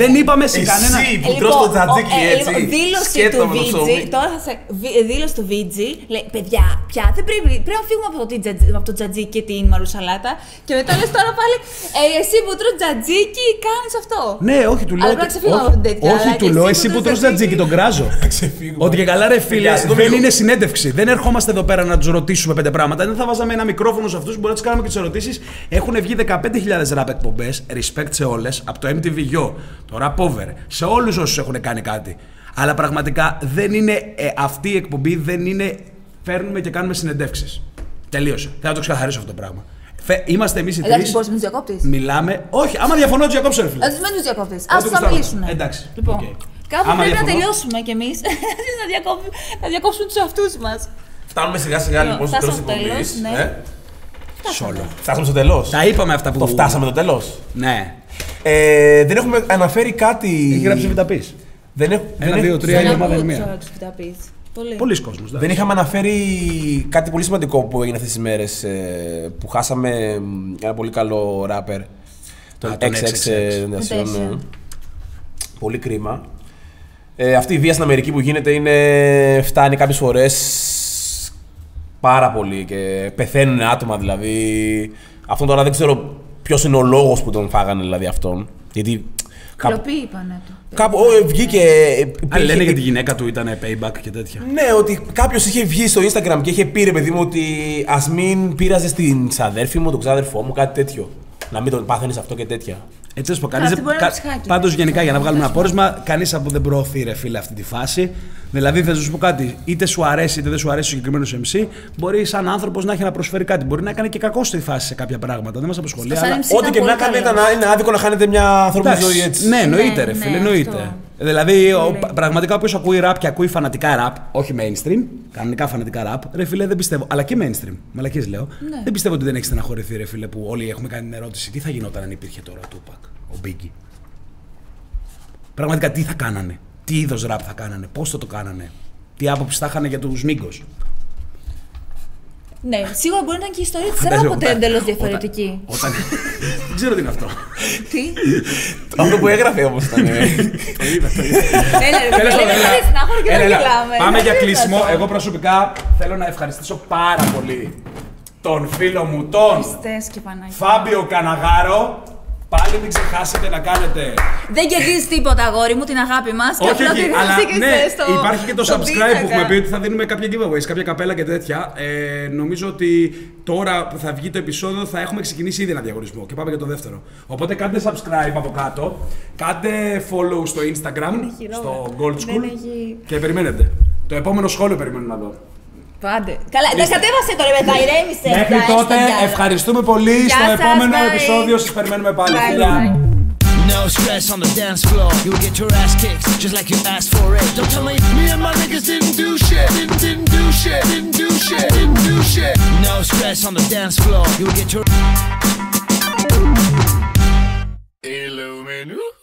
Δεν είπαμε σε κανένα. Εσύ που τρως το τζατζίκι ε, έτσι. λοιπόν, Δήλωση σκέτο του με το VG. ψωμί. Τώρα θα σε. βι- Δήλωση του VG. Λέει, παιδιά, πια δεν πρέπει. Πρέπει να φύγουμε από το, τζατζ, από το τζατζίκι και την μαρουσαλάτα. Και μετά λες τώρα πάλι. Ε, εσύ που τρως τζατζίκι, κάνεις αυτό. Ναι, όχι, του λέω. Αλλά πρέπει να ξεφύγω από όχι, τέτοια, όχι, αλλά του και λέω, εσύ εσύ που που τρως τρως τζατζίκι, τον κράζω. Ξεφύγουμε. Ότι και καλά, ρε φίλε, Παιδιά, στο δεν λίγο. είναι συνέντευξη. Δεν ερχόμαστε εδώ πέρα να τους ρωτήσουμε πέντε πράγματα. Δεν θα βάζαμε ένα μικρόφωνο σε αυτούς, μπορεί να τους κάνουμε και τις ερωτήσεις. Έχουν βγει 15.000 ραπ εκπομπές, respect σε όλες, από το MTV Yo, το Rap Over, σε όλους όσους έχουν κάνει κάτι. Αλλά πραγματικά δεν είναι ε, αυτή η εκπομπή, δεν είναι. Φέρνουμε και κάνουμε συνεντεύξεις. Τελείωσε. Θέλω να το ξεκαθαρίσω αυτό το πράγμα. Φε- Είμαστε εμείς οι Εντάξει, τρεις. μπορείς να τους διακόπτεις. Μιλάμε. Όχι, άμα διαφωνώ, τους διακόψω, ρε φίλε. Α μην τους διακόπτεις. Α Ό,τι τους γουστάρω. μιλήσουν. Εντάξει, Λοιπόν, ΟΚ. κάπου Άμα πρέπει να διαφωνώ- τελειώσουμε κι εμείς. να, διακόψουμε, να διακόψουμε τους εαυτούς μας. Φτάνουμε σιγά σιγά λοιπόν στο τέλο Φτάσαμε τη στο τέλος, εκπομπή. ναι. Σόλο. Φτάσαμε στο τέλος. Τα είπαμε αυτά που. Το φτάσαμε το τέλος. Ναι. Ε, δεν έχουμε αναφέρει κάτι. Έχει γράψει βιταπής. Δεν, έχ- Ένα, δεν, δύο, έχ- τρία, δεν- η ομάδα είναι μία. Πολύ. Πολλοί κόσμοι. δεν είχαμε αναφέρει κάτι πολύ σημαντικό που έγινε αυτές τις μέρες ε, που χάσαμε μ, ένα πολύ καλό ράπερ τον Α, τον XX XXX. Tentacion, Tentacion. ε. Πολύ κρίμα. Ε, αυτή η βία στην Αμερική που γίνεται είναι, φτάνει κάποιες φορές πάρα πολύ και πεθαίνουν άτομα δηλαδή. Αυτό τώρα δεν ξέρω ποιος είναι ο λόγος που τον φάγανε δηλαδή αυτόν. Γιατί κάπου, Κλοπή είπανε του. κάπου ε, βγήκε... Α, υπήρχε- λένε για τη γυναίκα του ήταν payback και τέτοια. ναι, ότι κάποιος είχε βγει στο Instagram και είχε πει ρε παιδί μου ότι ας μην πείραζες την ξαδέρφη μου, τον ξάδερφό μου, κάτι τέτοιο. Να μην τον πάθαινες αυτό και τέτοια. Έτσι να σου πω, Καλά, κανείς αυτή δεν- μπορεί να κα- ψυχάκι. Πάντως γενικά για να βγάλουμε ένα πόρισμα, κανείς από δεν προωθεί ρε φίλε αυτή τη φάση. Δηλαδή θα σου πω κάτι, είτε σου αρέσει είτε δεν σου αρέσει ο συγκεκριμένος MC, μπορεί σαν άνθρωπος να έχει να προσφέρει κάτι. Μπορεί να έκανε και κακό στη φάση σε κάποια πράγματα. Δεν μας απασχολεί. Σαν Αλλά... MC Ό,τι ήταν και να πολύ κάνει καλός. ήταν είναι άδικο να χάνετε μια ανθρώπινη Εντάξει, ζωή έτσι. Ναι, εννοείται, Ναι, ρε ναι, φίλε, εννοείται. αυτό. Δηλαδή, ο, Πολύ. πραγματικά όποιος ακούει ραπ και ακούει φανατικά ραπ, όχι mainstream, κανονικά φανατικά ραπ, ρε φίλε, δεν πιστεύω. Αλλά και mainstream, μαλακίες λέω. Ναι. Δεν πιστεύω ότι δεν έχεις στεναχωρηθεί, ρε φίλε, που όλοι έχουμε κάνει την ερώτηση τι θα γινόταν αν υπήρχε τώρα ο Tupac, ο Biggie; Πραγματικά τι θα κάνανε, τι είδος ραπ θα κάνανε, πώς θα το κάνανε, τι άποψη θα είχαν για τους Μίγκος. Ναι, σίγουρα μπορεί να είναι και η ιστορία της Φαντάζομαι, ποτέ όταν- εντελώς όταν- διαφορετική. Όταν. δεν ξέρω τι είναι αυτό. Τι; Αυτό που έγραφε όμως ήταν. ε, Έλα, ρε, Τέλος φίλε, πάντων, δεν έλα. είναι στενάχωρο και Έλα, δεν έλα. γελάμε. Πάμε για Δεν κλείσιμο. είναι Εγώ προσωπικά θέλω να ευχαριστήσω πάρα πολύ τον φίλο μου, τον Χριστές και Παναγία. Φάμπιο Καναγάρο. Πάλι μην ξεχάσετε να κάνετε. Δεν κερδίζεις τίποτα, αγόρι μου, την αγάπη μας. όχι, όχι, αλλά ναι, υπάρχει και το subscribe που έχουμε πει ότι θα δίνουμε κάποια giveaways, κάποια καπέλα και τέτοια. Ε, νομίζω ότι τώρα που θα βγει το επεισόδιο θα έχουμε ξεκινήσει ήδη ένα διαγωνισμό και πάμε για το δεύτερο. Οπότε κάντε subscribe από κάτω, κάντε follow στο Instagram, χειρότερα. στο Gold Δεν School έχει- και περιμένετε. Το επόμενο σχόλιο περιμένουμε να δω. Πάντε. Καλά, τα κατέβασε τώρα, μετά ηρέμησε. Μέχρι πια, τότε, έστω κι άλλα. ευχαριστούμε πολύ. Γεια Στο σας, επόμενο bye. επεισόδιο σας περιμένουμε πάλι. Bye, Φιλιά. bye. No stress on the dance floor. You'll get your ass kicked just like you asked for it. Don't tell me me and my niggas didn't do shit. Didn't, didn't do shit. Didn't do shit. Didn't do shit. No stress on the dance floor. You'll get your. Illuminati.